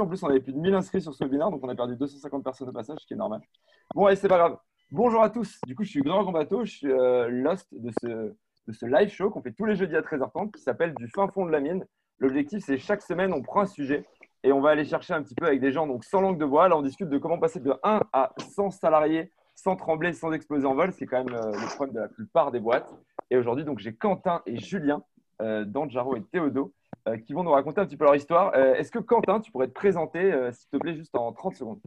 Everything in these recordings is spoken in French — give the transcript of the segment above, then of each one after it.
En plus, on avait plus de 1000 inscrits sur ce webinaire, donc on a perdu 250 personnes au passage, ce qui est normal. Bon, allez, c'est pas grave. Bonjour à tous. Du coup, je suis Grand Combato, je suis euh, l'host de ce, de ce live show qu'on fait tous les jeudis à 13h30 qui s'appelle Du fin fond de la mine. L'objectif, c'est chaque semaine, on prend un sujet et on va aller chercher un petit peu avec des gens donc sans langue de bois. Là, on discute de comment passer de 1 à 100 salariés sans trembler, sans exploser en vol. C'est quand même euh, le problème de la plupart des boîtes. Et aujourd'hui, donc, j'ai Quentin et Julien, euh, Danjaro et Théodo, qui vont nous raconter un petit peu leur histoire. Euh, Est-ce que Quentin, tu pourrais te présenter, euh, s'il te plaît, juste en 30 secondes?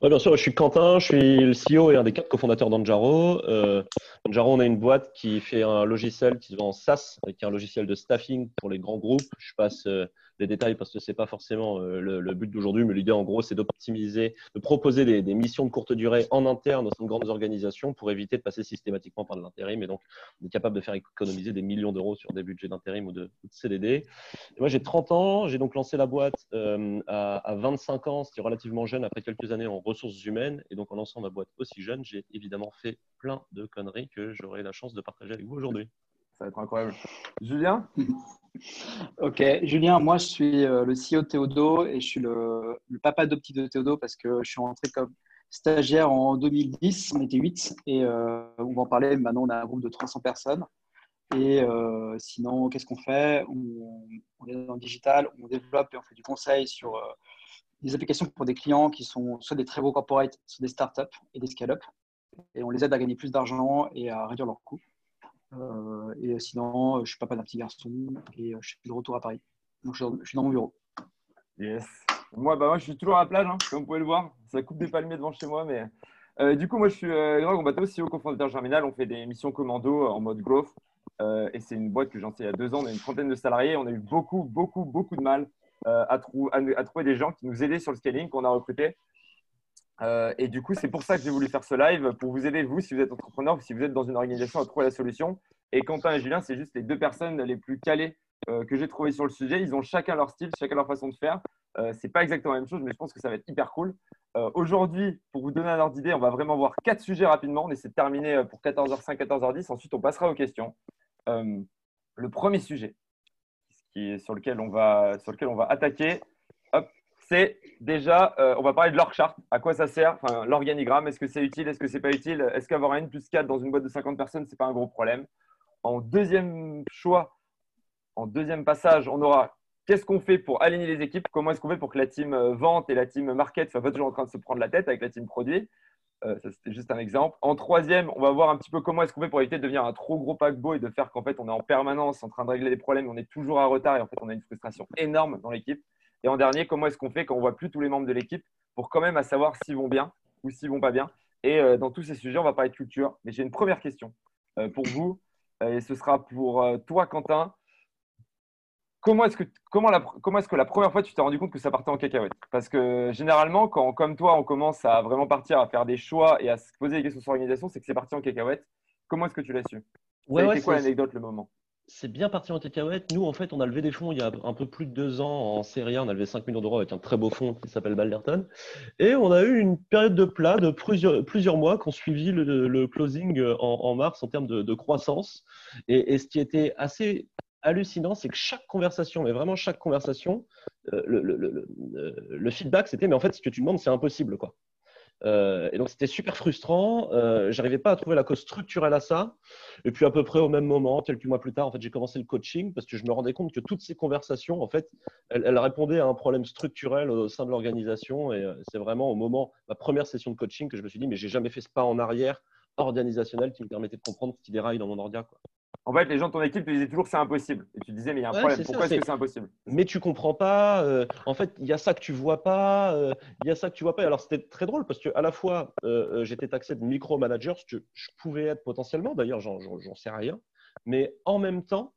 Oui, bien sûr, je suis Quentin, je suis le CEO et un des quatre cofondateurs d'Anjaro. Euh, Anjaro, on a une boîte qui fait un logiciel qui se vend en SaaS, qui est un logiciel de staffing pour les grands groupes. Je passe les détails parce que ce n'est pas forcément euh, le, but d'aujourd'hui, mais l'idée en gros, c'est d'optimiser, de proposer des, des, missions de courte durée en interne au sein de grandes organisations pour éviter de passer systématiquement par de l'intérim. Et donc, on est capable de faire économiser des millions d'euros sur des budgets d'intérim ou de, de, CDD. Et moi, j'ai 30 ans, j'ai donc lancé la boîte euh, à, à, 25 ans, c'était relativement jeune, après quelques années en ressources humaines. Et donc, en lançant ma boîte aussi jeune, j'ai évidemment fait plein de conneries que j'aurai la chance de partager avec vous aujourd'hui. Ça va être incroyable. Julien Ok, Julien, moi je suis euh, le CEO de Théodo et je suis le, papa adoptif de Théodo parce que je suis rentré comme stagiaire en 2010, on était 8 et euh, on va en parler, maintenant on a un groupe de 300 personnes. Et euh, sinon, qu'est-ce qu'on fait? On, est dans le digital, on développe et on fait du conseil sur des applications pour des clients qui sont soit des très gros corporates, soit des startups et des scale-up. Et on les aide à gagner plus d'argent et à réduire leurs coûts. Euh, et sinon, je suis papa d'un petit garçon et je suis de retour à Paris. Donc, je suis dans mon bureau. Yes. Moi, bah, moi, je suis toujours à la plage, hein, comme vous pouvez le voir. Ça coupe des palmiers devant chez moi. Mais euh, du coup, moi, je suis euh, Greg Bateau, CEO cofondateur Germinal. On fait des missions commando en mode growth. Euh, et c'est une boîte que j'en sais il y a deux ans. On a une trentaine de salariés. On a eu beaucoup, beaucoup, beaucoup de mal à, à, trouver des gens qui nous aidaient sur le scaling qu'on a recruté. Euh, et du coup, c'est pour ça que j'ai voulu faire ce live, pour vous aider, vous, si vous êtes entrepreneur si vous êtes dans une organisation, à trouver la solution. Et Quentin et Julien, c'est juste les deux personnes les plus calées euh, que j'ai trouvées sur le sujet. Ils ont chacun leur style, chacun leur façon de faire. Euh, c'est pas exactement la même chose, mais je pense que ça va être hyper cool. Euh, Aujourd'hui, pour vous donner un ordre d'idée, on va vraiment voir quatre sujets rapidement. On essaie de terminer pour 14h05, 14h10. Ensuite, on passera aux questions. Le premier sujet, sur lequel on va, sur lequel on va attaquer, c'est déjà, euh, on va parler de l'org chart. À quoi ça sert? Enfin, L'organigramme, est-ce que c'est utile Est-ce que c'est pas utile? Est-ce qu'avoir un N plus 4 dans une boîte de 50 personnes, c'est pas un gros problème? En deuxième choix, en deuxième passage, on aura qu'est-ce qu'on fait pour aligner les équipes? Comment est-ce qu'on fait pour que la team euh, vente et la team market soient pas toujours en train de se prendre la tête avec la team produit? Euh, ça, c'était juste un exemple. En troisième, on va voir un petit peu comment est-ce qu'on fait pour éviter de devenir un trop gros paquebot et de faire qu'en fait, on est en permanence en train de régler des problèmes, on est toujours à retard et en fait, on a une frustration énorme dans l'équipe. Et en dernier, comment est-ce qu'on fait quand on voit plus tous les membres de l'équipe pour quand même à savoir s'ils vont bien ou s'ils vont pas bien. Et euh, dans tous ces sujets, on va parler de culture. Mais j'ai une première question euh, pour vous, euh, et ce sera pour toi, Quentin. Comment est-ce que, comment, la, comment est-ce que la première fois tu t'es rendu compte que ça partait en cacahuète? Parce que généralement, quand comme toi, on commence à vraiment partir à faire des choix et à se poser des questions sur l'organisation, c'est que c'est parti en cacahuète. Comment est-ce que tu l'as su? Ouais, quoi l'anecdote, le moment? C'est bien parti en cacahuète. Nous, en fait, on a levé des fonds il y a un peu plus de deux ans en série A. On a levé 5 millions d'euros avec un très beau fonds qui s'appelle Balderton. Et on a eu une période de plat de plusieurs, mois qui ont suivi le, closing en, mars en termes de, croissance. Et, ce qui était assez hallucinant, c'est que chaque conversation, mais vraiment chaque conversation, euh, le, feedback, c'était, mais en fait, ce que tu demandes, c'est impossible. quoi. Euh, et donc c'était super frustrant. Euh, J'arrivais pas à trouver la cause structurelle à ça. Et puis à peu près au même moment, quelques mois plus tard, en fait, j'ai commencé le coaching parce que je me rendais compte que toutes ces conversations, en fait, elles, répondaient à un problème structurel au sein de l'organisation. Et euh, c'est vraiment au moment, ma première session de coaching, que je me suis dit, mais j'ai jamais fait ce pas en arrière organisationnel qui me permettait de comprendre ce qui déraille dans mon ordia. Quoi. En fait, les gens de ton équipe te disaient toujours que c'est impossible. Et tu disais, mais il y a un ouais, problème. Pourquoi est-ce que c'est impossible? Mais tu comprends pas. Euh, en fait, il y a ça que tu vois pas. Il euh, y a ça que tu vois pas. Alors, c'était très drôle parce que à la fois, euh, j'étais taxé de micromanager, ce que je pouvais être potentiellement. D'ailleurs, j'en sais rien. Mais en même temps,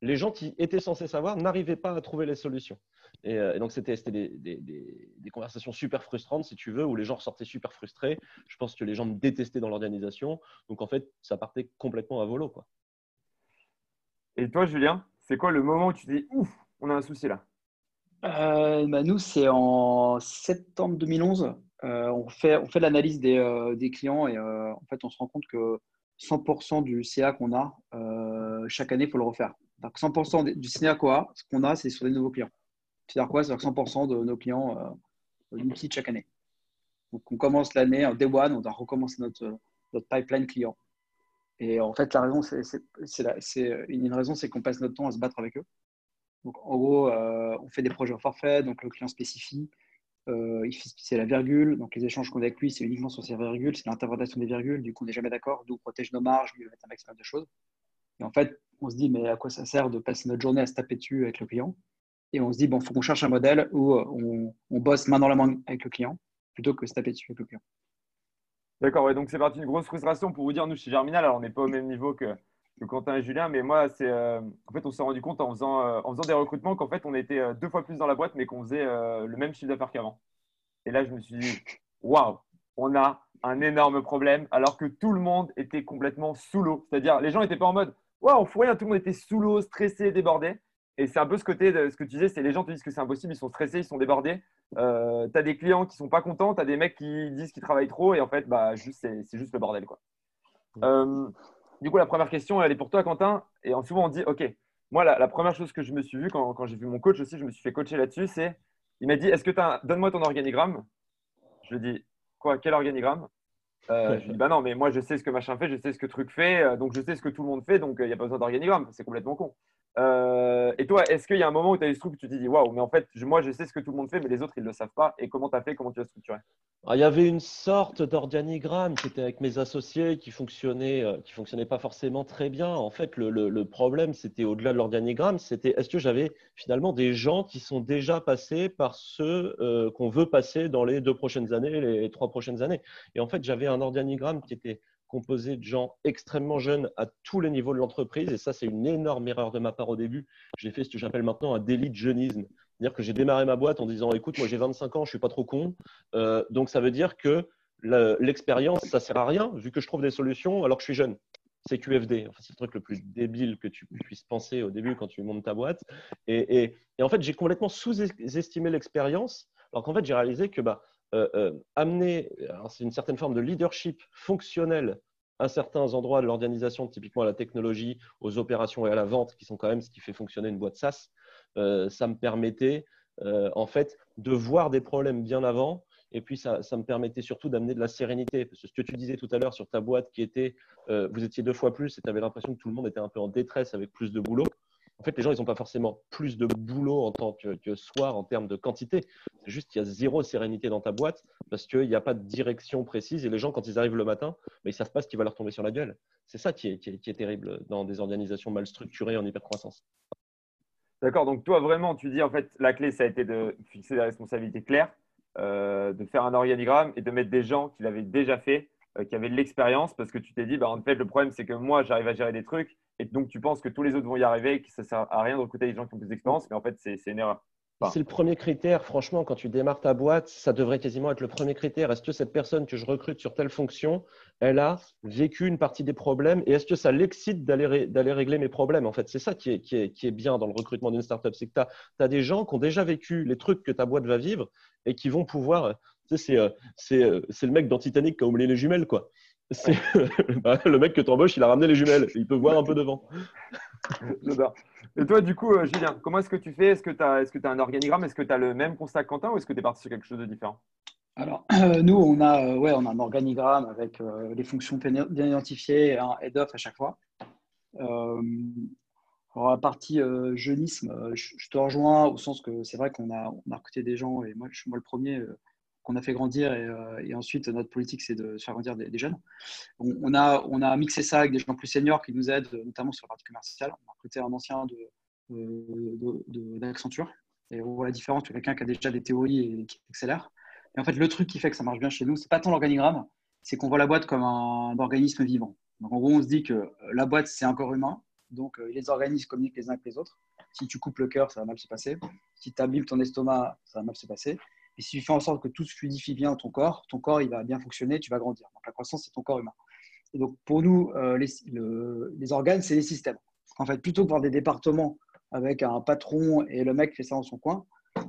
les gens qui étaient censés savoir n'arrivaient pas à trouver les solutions. Et, et donc, c'était des, des, des, des, conversations super frustrantes, si tu veux, où les gens sortaient super frustrés. Je pense que les gens me détestaient dans l'organisation. Donc, en fait, ça partait complètement à volo. Quoi. Et toi, Julien, c'est quoi le moment où tu te dis ouf, on a un souci là? Euh, bah Nous, c'est en septembre 2011. Euh, on fait, on fait l'analyse des, euh, des, clients et en fait, on se rend compte que 100% du CA qu'on a, chaque année, il faut le refaire. Donc 100% du CA qu'on ce qu'on a, c'est sur des nouveaux clients. C'est-à-dire quoi? C'est-à-dire que 100% de nos clients euh, utilisent chaque année. Donc, on commence l'année en day one, on doit recommencer notre, notre pipeline client. Et en fait, la raison, c'est une raison, c'est qu'on passe notre temps à se battre avec eux. Donc, en gros, euh, on fait des projets au forfait, donc le client spécifie, euh, il fait la virgule, donc les échanges qu'on a avec lui, c'est uniquement sur ces virgules, c'est l'interprétation des virgules, du coup, on n'est jamais d'accord, d'où protège nos marges, lui, mettre un maximum de choses. Et en fait, on se dit, mais à quoi ça sert de passer notre journée à se taper dessus avec le client? Et on se dit, bon, faut qu'on cherche un modèle où euh, on, on, bosse main dans la main avec le client, plutôt que se taper dessus avec le client. D'accord, ouais, donc c'est parti une grosse frustration pour vous dire, nous, chez Germinal, alors on n'est pas au même niveau que, Quentin et Julien, mais moi, c'est euh, en fait, on s'est rendu compte en faisant, euh, en faisant des recrutements qu'en fait, on était euh, deux fois plus dans la boîte, mais qu'on faisait le même chiffre d'affaires qu'avant. Et là, je me suis dit, waouh, on a un énorme problème, alors que tout le monde était complètement sous l'eau. C'est-à-dire, les gens n'étaient pas en mode, waouh, on fout rien, tout le monde était sous l'eau, stressé, débordé. Et c'est un peu ce côté de ce que tu disais, c'est les gens te disent que c'est impossible, ils sont stressés, ils sont débordés. Euh, tu as des clients qui sont pas contents, tu as des mecs qui disent qu'ils travaillent trop et en fait, bah, c'est juste le bordel. Quoi. Euh, du coup, la première question, elle est pour toi, Quentin. Et souvent, on dit, OK, moi, la, première chose que je me suis vu quand, quand j'ai vu mon coach aussi, je me suis fait coacher là-dessus, c'est, il m'a dit, est-ce que tu as, donne-moi ton organigramme. Je lui ai dit, quoi, quel organigramme? Euh, je lui ai dit, bah non, mais moi, je sais ce que machin fait, je sais ce que truc fait, donc je sais ce que tout le monde fait, donc il n'y a pas besoin d'organigramme. C'est complètement con. Euh, et toi, est-ce qu'il y a un moment où tu as eu ce truc où tu te dis waouh, mais en fait, moi je sais ce que tout le monde fait, mais les autres ils ne le savent pas. Et comment tu as fait? Comment tu as structuré? Ah, Il y avait une sorte d'organigramme qui était avec mes associés qui fonctionnait, euh, qui fonctionnait pas forcément très bien. En fait, le, problème c'était au-delà de l'organigramme c'était est-ce que j'avais finalement des gens qui sont déjà passés par ceux euh, qu'on veut passer dans les deux prochaines années, les trois prochaines années? Et en fait, j'avais un organigramme qui était composé de gens extrêmement jeunes à tous les niveaux de l'entreprise. Et ça, c'est une énorme erreur de ma part au début. J'ai fait ce que j'appelle maintenant un délit de jeunisme. C'est-à-dire que j'ai démarré ma boîte en disant écoute, moi j'ai 25 ans, je suis pas trop con. Euh, donc ça veut dire que l'expérience, ça sert à rien vu que je trouve des solutions alors que je suis jeune. C'est QFD. Enfin, c'est le truc le plus débile que tu puisses penser au début quand tu montes ta boîte. Et, et, et en fait, j'ai complètement sous-estimé l'expérience. Alors qu'en fait, j'ai réalisé que bah, amener, c'est une certaine forme de leadership fonctionnel à certains endroits de l'organisation, typiquement à la technologie, aux opérations et à la vente, qui sont quand même ce qui fait fonctionner une boîte SaaS, euh, ça me permettait en fait de voir des problèmes bien avant. Et puis, ça, ça me permettait surtout d'amener de la sérénité. Parce que ce que tu disais tout à l'heure sur ta boîte qui était, vous étiez deux fois plus et tu avais l'impression que tout le monde était un peu en détresse avec plus de boulot en fait, les gens, ils n'ont pas forcément plus de boulot en tant que, que soir en termes de quantité. C'est juste qu'il y a zéro sérénité dans ta boîte parce qu'il n'y a pas de direction précise. Et les gens, quand ils arrivent le matin, ils ne savent pas ce qui va leur tomber sur la gueule. C'est ça qui est, qui, est, terrible dans des organisations mal structurées en hypercroissance. D'accord. Donc, toi, vraiment, tu dis, en fait, la clé, ça a été de fixer des responsabilités claires, euh, de faire un organigramme et de mettre des gens qui l'avaient déjà fait, euh, qui avaient de l'expérience parce que tu t'es dit, bah, en fait, le problème, c'est que moi, j'arrive à gérer des trucs et donc, tu penses que tous les autres vont y arriver, que ça ne sert à rien de recruter des gens qui ont plus d'expérience, mais en fait, c'est une erreur. c'est le premier critère. Franchement, quand tu démarres ta boîte, ça devrait quasiment être le premier critère. Est-ce que cette personne que je recrute sur telle fonction, elle a vécu une partie des problèmes et est-ce que ça l'excite d'aller régler mes problèmes? En fait, c'est ça qui est, qui, est, qui est, bien dans le recrutement d'une startup. C'est que tu as, des gens qui ont déjà vécu les trucs que ta boîte va vivre et qui vont pouvoir. Tu sais, c'est euh, le mec dans Titanic qui a oublié les jumelles, quoi. C'est bah, le mec que tu embauches, il a ramené les jumelles. Il peut voir un peu devant. Et toi, du coup, euh, Julien, comment est-ce que tu fais? Est-ce que tu as, est -ce as, un organigramme? Est-ce que tu as le même constat que Quentin ou est-ce que tu es parti sur quelque chose de différent? Alors, nous, on a, euh, ouais, on a un organigramme avec euh, les fonctions bien identifiées et un head-off à chaque fois. Alors, la partie jeunisme, je, te rejoins au sens que c'est vrai qu'on a, on a recruté des gens et moi, je suis moi le premier qu'on a fait grandir euh, et, ensuite notre politique c'est de faire grandir des, jeunes. On, a, mixé ça avec des gens plus seniors qui nous aident notamment sur la partie commerciale. On a recruté un ancien d'Accenture de, et on voit la différence entre quelqu'un qui a déjà des théories et qui accélère. Et en fait, le truc qui fait que ça marche bien chez nous, c'est pas tant l'organigramme, c'est qu'on voit la boîte comme un, organisme vivant. Donc en gros, on se dit que la boîte c'est un corps humain, donc euh, les organismes communiquent les uns avec les autres. Si tu coupes le cœur, ça va mal se passer. Si tu abîmes ton estomac, ça va mal se passer. Et si tu fais en sorte que tout se fluidifie bien dans ton corps, ton corps il va bien fonctionner, tu vas grandir. Donc la croissance, c'est ton corps humain. Et donc pour nous, euh, les, organes, c'est les systèmes. En fait, plutôt que voir des départements avec un patron et le mec fait ça dans son coin,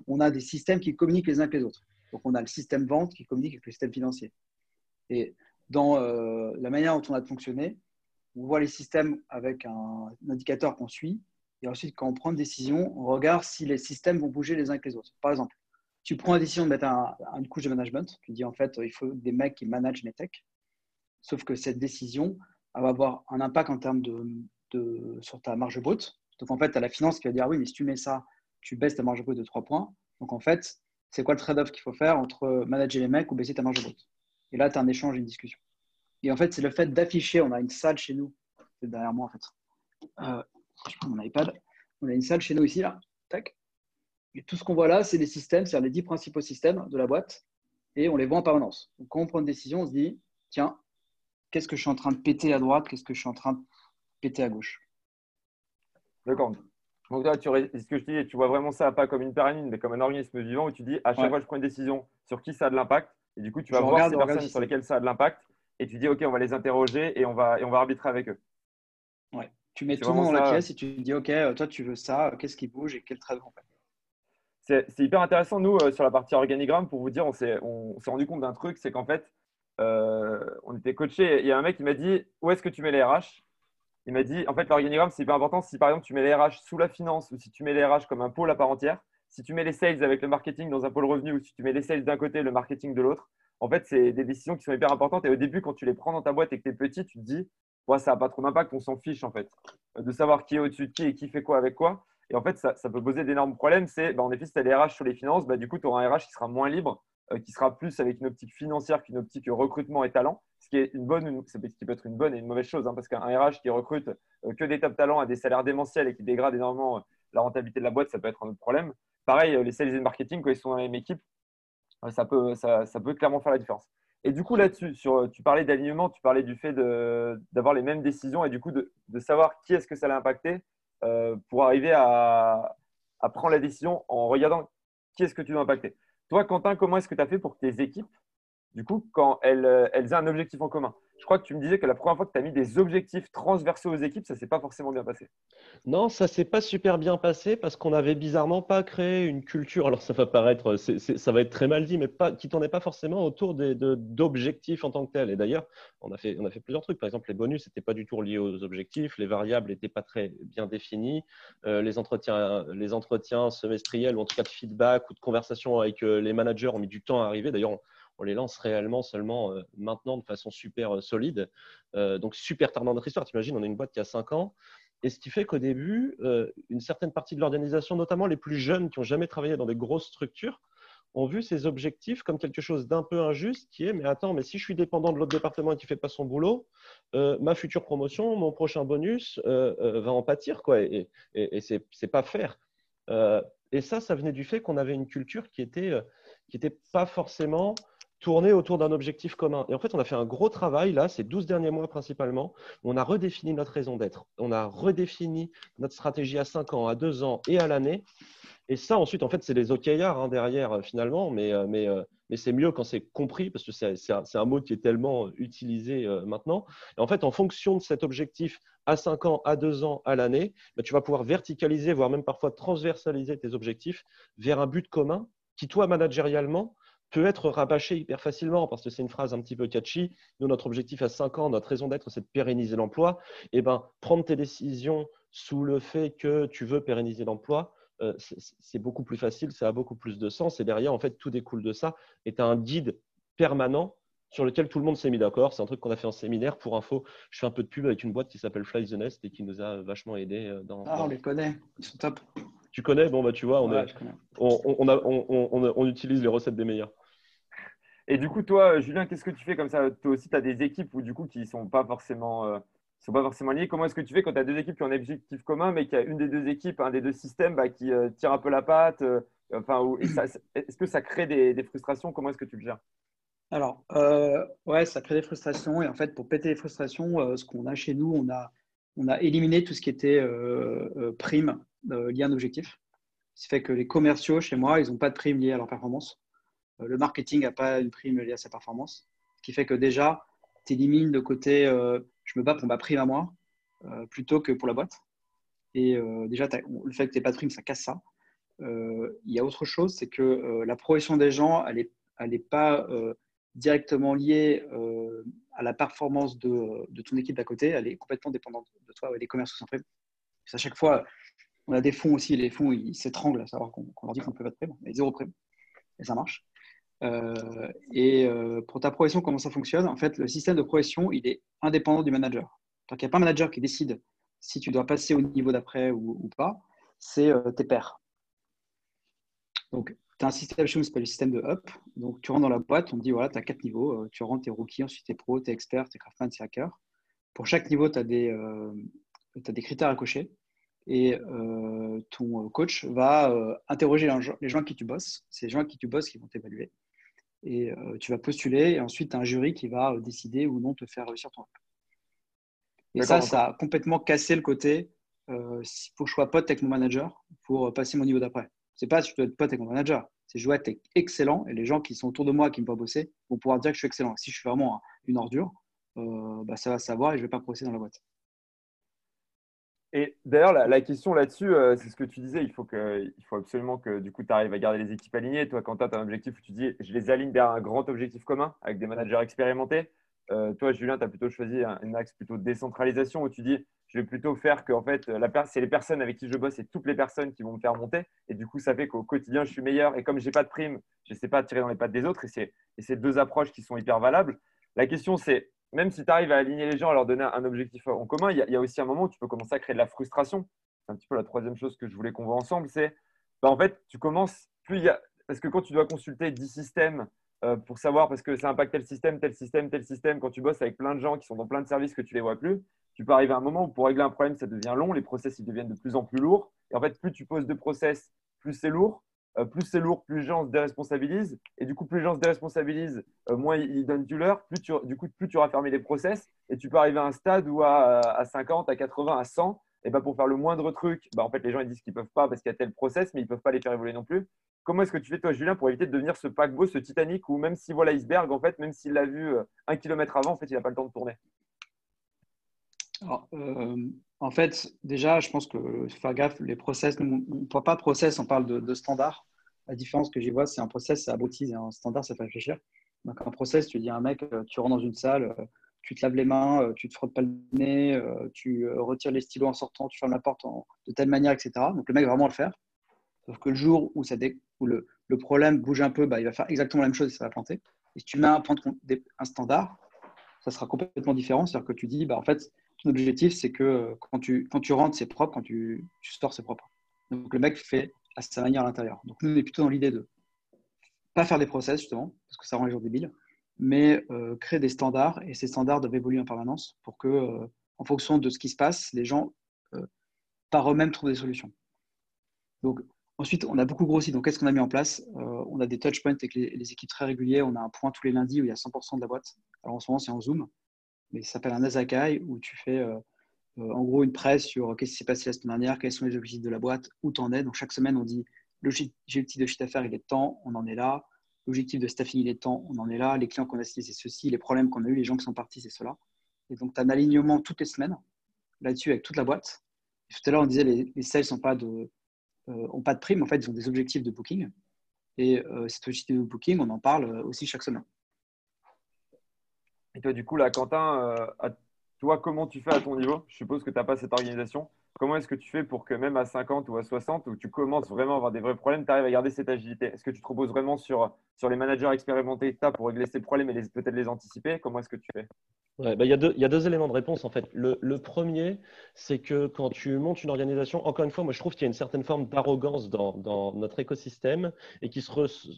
on a des systèmes qui communiquent les uns avec les autres. Donc on a le système vente qui communique avec le système financier. Et dans euh, la manière dont on a de fonctionner, on voit les systèmes avec un, indicateur qu'on suit. Et ensuite, quand on prend une décision, on regarde si les systèmes vont bouger les uns avec les autres. Par exemple, tu prends la décision de mettre une couche de management. Tu dis en fait, il faut des mecs qui managent les techs. Sauf que cette décision va avoir un impact en termes de, sur ta marge brute. Donc en fait, tu as la finance qui va dire oui, mais si tu mets ça, tu baisses ta marge brute de 3 points. Donc en fait, c'est quoi le trade-off qu'il faut faire entre manager les mecs ou baisser ta marge brute? Et là, tu as un échange, une discussion. Et en fait, c'est le fait d'afficher. On a une salle chez nous, c'est derrière moi en fait. Euh, je prends mon iPad. On a une salle chez nous ici, là. Tac. Et tout ce qu'on voit là, c'est des systèmes, c'est-à-dire les 10 principaux systèmes de la boîte. Et on les voit en permanence. Donc, quand on prend une décision, on se dit tiens, qu'est-ce que je suis en train de péter à droite Qu'est-ce que je suis en train de péter à gauche? D'accord. Donc là, tu, ce que je dis, tu vois vraiment ça pas comme une pyramide, mais comme un organisme vivant où tu dis à chaque fois je prends une décision sur qui ça a de l'impact, et du coup, tu vas voir ces personnes sur lesquelles ça a de l'impact, et tu dis ok, on va les interroger et on va, et on va arbitrer avec eux. Ouais. Tu mets tout le monde dans la pièce et tu dis ok, euh, toi tu veux ça, qu'est-ce qui bouge et quel travail on fait C'est hyper intéressant, nous, euh, sur la partie organigramme, pour vous dire, on s'est rendu compte d'un truc, c'est qu'en fait, euh, on était coaché. Il y a un mec qui m'a dit Où est-ce que tu mets les RH? Il m'a dit En fait, l'organigramme, c'est hyper important. Si par exemple, tu mets les RH sous la finance ou si tu mets les RH comme un pôle à part entière, si tu mets les sales avec le marketing dans un pôle revenu ou si tu mets les sales d'un côté, le marketing de l'autre, en fait, c'est des décisions qui sont hyper importantes. Et au début, quand tu les prends dans ta boîte et que tu es petit, tu te dis ouais, ça n'a pas trop d'impact, on s'en fiche en fait. De savoir qui est au-dessus de qui et qui fait quoi avec quoi. Et en fait, ça, peut poser d'énormes problèmes. C'est, bah, en effet, si tu as les RH sur les finances, bah, du coup, tu auras un RH qui sera moins libre euh, qui sera plus avec une optique financière qu'une optique recrutement et talent, ce qui est une bonne, peut être une bonne et une mauvaise chose, hein, parce qu'un RH qui recrute euh, que des top talents à des salaires démentiels et qui dégrade énormément euh, la rentabilité de la boîte, ça peut être un autre problème. Pareil, les sales et marketing, quand ils sont dans la même équipe, ça peut, clairement faire la différence. Et du coup, là-dessus, tu parlais d'alignement, tu parlais du fait d'avoir les mêmes décisions et du coup de, savoir qui est-ce que ça allait impacter pour arriver à, à, prendre la décision en regardant qui est-ce que tu dois impacter. Toi, Quentin, comment est-ce que tu as fait pour que tes équipes, du coup, quand elles, euh, elles aient un objectif en commun? Je crois que tu me disais que la première fois que tu as mis des objectifs transversaux aux équipes, ça ne s'est pas forcément bien passé. Non, ça ne s'est pas super bien passé parce qu'on n'avait bizarrement pas créé une culture. Alors, ça va paraître, ça va être très mal dit, mais pas, qui tournait pas forcément autour d'objectifs en tant que tel. Et d'ailleurs, on, a fait, on a fait plusieurs trucs. Par exemple, les bonus n'étaient pas du tout liés aux objectifs, les variables n'étaient pas très bien définies, euh, les, entretiens, les entretiens semestriels ou en tout cas de feedback ou de conversation avec euh, les managers ont mis du temps à arriver. D'ailleurs, on les lance réellement seulement euh, maintenant de façon super euh, solide. Euh, donc, super tard dans notre histoire. T'imagines, on a une boîte qui a 5 ans. Et ce qui fait qu'au début, une certaine partie de l'organisation, notamment les plus jeunes qui n'ont jamais travaillé dans des grosses structures, ont vu ces objectifs comme quelque chose d'un peu injuste, qui est, mais attends, mais si je suis dépendant de l'autre département et qui ne fait pas son boulot, ma future promotion, mon prochain bonus va en pâtir, quoi, et, et, et c'est pas faire. et ça, ça venait du fait qu'on avait une culture qui était, qui pas forcément tourner autour d'un objectif commun. Et en fait, on a fait un gros travail, là, ces 12 derniers mois principalement, on a redéfini notre raison d'être. On a redéfini notre stratégie à 5 ans, à 2 ans et à l'année. Et ça, ensuite, en fait, c'est les OKR hein, derrière, euh, finalement, mais, euh, mais, euh, mais c'est mieux quand c'est compris, parce que c'est un, un, mot qui est tellement utilisé maintenant. Et en fait, en fonction de cet objectif à 5 ans, à 2 ans, à l'année, bah, tu vas pouvoir verticaliser, voire même parfois transversaliser tes objectifs vers un but commun qui, toi, managérialement, peut être rabâché hyper facilement parce que c'est une phrase un petit peu catchy. Nous, notre objectif à 5 ans, notre raison d'être, c'est de pérenniser l'emploi. Et eh ben, prendre tes décisions sous le fait que tu veux pérenniser l'emploi, euh, c'est beaucoup plus facile, ça a beaucoup plus de sens. Et derrière, en fait, tout découle de ça. Et tu as un guide permanent sur lequel tout le monde s'est mis d'accord. C'est un truc qu'on a fait en séminaire. Pour info, je fais un peu de pub avec une boîte qui s'appelle Fly the Nest et qui nous a vachement aidé euh, dans. Ah, on les connaît, ils sont top. Tu connais? Bon, bah, tu vois, on, on, on, utilise les recettes des meilleurs. Et du coup, toi, Julien, qu'est-ce que tu fais comme ça? Toi aussi, tu as des équipes où, du coup, qui ne sont pas forcément. Euh, sont liées. Comment est-ce que tu fais quand tu as deux équipes qui ont un objectif commun, mais qu'il y a une des deux équipes, un des deux systèmes bah, qui euh, tire un peu la patte euh, enfin, Est-ce que ça crée des, frustrations? Comment est-ce que tu le gères? Alors, ouais, ça crée des frustrations. Et en fait, pour péter les frustrations, ce qu'on a chez nous, on a, on a éliminé tout ce qui était prime lié à un objectif. Ce qui fait que les commerciaux, chez moi, ils n'ont pas de prime liée à leur performance. Euh, le marketing n'a pas une prime liée à sa performance. Ce qui fait que déjà, tu élimines le côté euh, je me bats pour ma prime à moi euh, plutôt que pour la boîte. Et déjà, le fait que tu n'aies pas prime, ça casse ça. Il y a autre chose, c'est que la progression des gens, elle n'est pas directement liée à la performance de, ton équipe d'à côté. Elle est complètement dépendante de toi. les commerces sans prime. À chaque fois, On a des fonds aussi, les fonds, ils s'étranglent à savoir qu'on leur dit qu'on ne peut pas de prime, mais zéro prime. Et ça marche. Euh, et euh, pour ta progression, comment ça fonctionne? En fait, le système de progression, il est indépendant du manager. Tant qu'il n'y a pas un manager qui décide si tu dois passer au niveau d'après ou, pas, c'est euh, tes pairs. Donc, tu as un système chez nous qui s'appelle le système de up. Donc, tu rentres dans la boîte, on te dit voilà, tu as quatre niveaux. tu rentres, tu es rookie, ensuite tu es pro, tu es expert, tu es craftman, tu es hacker. Pour chaque niveau, tu as, des, critères à cocher et ton coach va interroger les gens, qui tu bosses. C'est les gens qui tu bosses qui vont t'évaluer. Et tu vas postuler et ensuite un jury qui va décider ou non te faire réussir ton Et ça, ça a complètement cassé le côté il faut que je sois pote avec mon manager pour passer mon niveau d'après. C'est pas si je dois être pote avec mon manager, c'est je dois être excellent et les gens qui sont autour de moi qui me voient bosser vont pouvoir dire que je suis excellent. Si je suis vraiment une ordure, bah, ça va savoir et je ne vais pas procéder dans la boîte. Et d'ailleurs, la, question là-dessus, euh, c'est ce que tu disais, il faut, que, il faut absolument que du coup, tu arrives à garder les équipes alignées. Toi, quand tu as un objectif où tu dis, je les aligne vers un grand objectif commun avec des managers expérimentés. Euh, toi, Julien, tu as plutôt choisi un, axe plutôt de décentralisation où tu dis, je vais plutôt faire que en fait, c'est les personnes avec qui je bosse et toutes les personnes qui vont me faire monter. Et du coup, ça fait qu'au quotidien, je suis meilleur. Et comme je n'ai pas de prime, je ne sais pas tirer dans les pattes des autres. Et c'est deux approches qui sont hyper valables. La question, c'est même si tu arrives à aligner les gens, à leur donner un objectif en commun, il y, a, aussi un moment où tu peux commencer à créer de la frustration. C'est un petit peu la troisième chose que je voulais qu'on voit ensemble, c'est bah, en fait, tu commences, plus il y a, parce que quand tu dois consulter 10 systèmes euh, pour savoir, parce que ça impacte tel système, tel système, tel système, quand tu bosses avec plein de gens qui sont dans plein de services que tu les vois plus, tu peux arriver à un moment où pour régler un problème, ça devient long, les process ils deviennent de plus en plus lourds. Et en fait, plus tu poses de process, plus c'est lourd. Euh, plus c'est lourd, plus les gens se déresponsabilisent. Et du coup, plus les gens se déresponsabilisent, euh, moins ils donnent du leur. Plus tu, du coup, plus tu les process. Et tu peux arriver à un stade où à, 50, à 80, à 100, et ben pour faire le moindre truc, bah, en fait, les gens ils disent qu'ils ne peuvent pas parce qu'il y a tel process, mais ils ne peuvent pas les faire évoluer non plus. Comment est-ce que tu fais, toi, Julien, pour éviter de devenir ce paquebot, ce Titanic, où même si voilà l'iceberg, en fait, même s'il l'a vu euh, un kilomètre avant, en fait, il n'a pas le temps de tourner? En fait, déjà, je pense que faire gaffe, les process, on ne parle pas de process, on parle de, de standards. La différence que j'y vois, c'est un process, ça aboutit, un standard, ça fait réfléchir. Donc, un process, tu dis à un mec, euh, tu rentres dans une salle, euh, tu te laves les mains, euh, tu te frottes pas le nez, tu retires les stylos en sortant, tu fermes la porte de telle manière, etc. Donc, le mec va vraiment le faire. Sauf que le jour où, ça où le, problème bouge un peu, bah, il va faire exactement la même chose et ça va planter. Et si tu mets un, un standard, ça sera complètement différent. C'est-à-dire que tu dis, bah, en fait, ton objectif, c'est que quand tu, quand tu rentres, c'est propre, quand tu, tu sors, c'est propre. Donc, le mec fait à sa manière à l'intérieur. Donc nous, on est plutôt dans l'idée de pas faire des process, justement, parce que ça rend les gens débiles, mais euh, créer des standards, et ces standards doivent évoluer en permanence pour que, euh, en fonction de ce qui se passe, les gens, euh, par eux-mêmes, trouvent des solutions. Donc, ensuite, on a beaucoup grossi. Donc, qu'est-ce qu'on a mis en place? On a des touchpoints avec les, équipes très réguliers. On a un point tous les lundis où il y a 100% de la boîte. Alors, en ce moment, c'est en Zoom, mais ça s'appelle un Azakai, où tu fais en gros une presse sur qu'est-ce qui s'est passé la semaine dernière, quels sont les objectifs de la boîte, où tu en es. Donc chaque semaine, on dit l'objectif de chiffre d'affaires, il est temps, on en est là. L'objectif de staffing, il est temps, on en est là. Les clients qu'on a cités, c'est ceci. Les problèmes qu'on a eu, les gens qui sont partis, c'est cela. Et donc, tu as un alignement toutes les semaines là-dessus avec toute la boîte. tout à l'heure, on disait les, les sales n'ont pas, de, euh, pas de prime. En fait, ils ont des objectifs de booking. Et euh, cet objectif de booking, on en parle aussi chaque semaine. Et toi, du coup, là, Quentin, toi, comment tu fais à ton niveau? Je suppose que tu n'as pas cette organisation. Comment est-ce que tu fais pour que même à 50 ou à 60, où tu commences vraiment à avoir des vrais problèmes, tu arrives à garder cette agilité? Est-ce que tu te reposes vraiment sur, sur les managers expérimentés que tu as pour régler ces problèmes et peut-être les anticiper? Comment est-ce que tu fais? Bah, il y, y, a deux éléments de réponse en fait. Le, premier, c'est que quand tu montes une organisation, encore une fois, moi je trouve qu'il y a une certaine forme d'arrogance dans, dans, notre écosystème et qui, se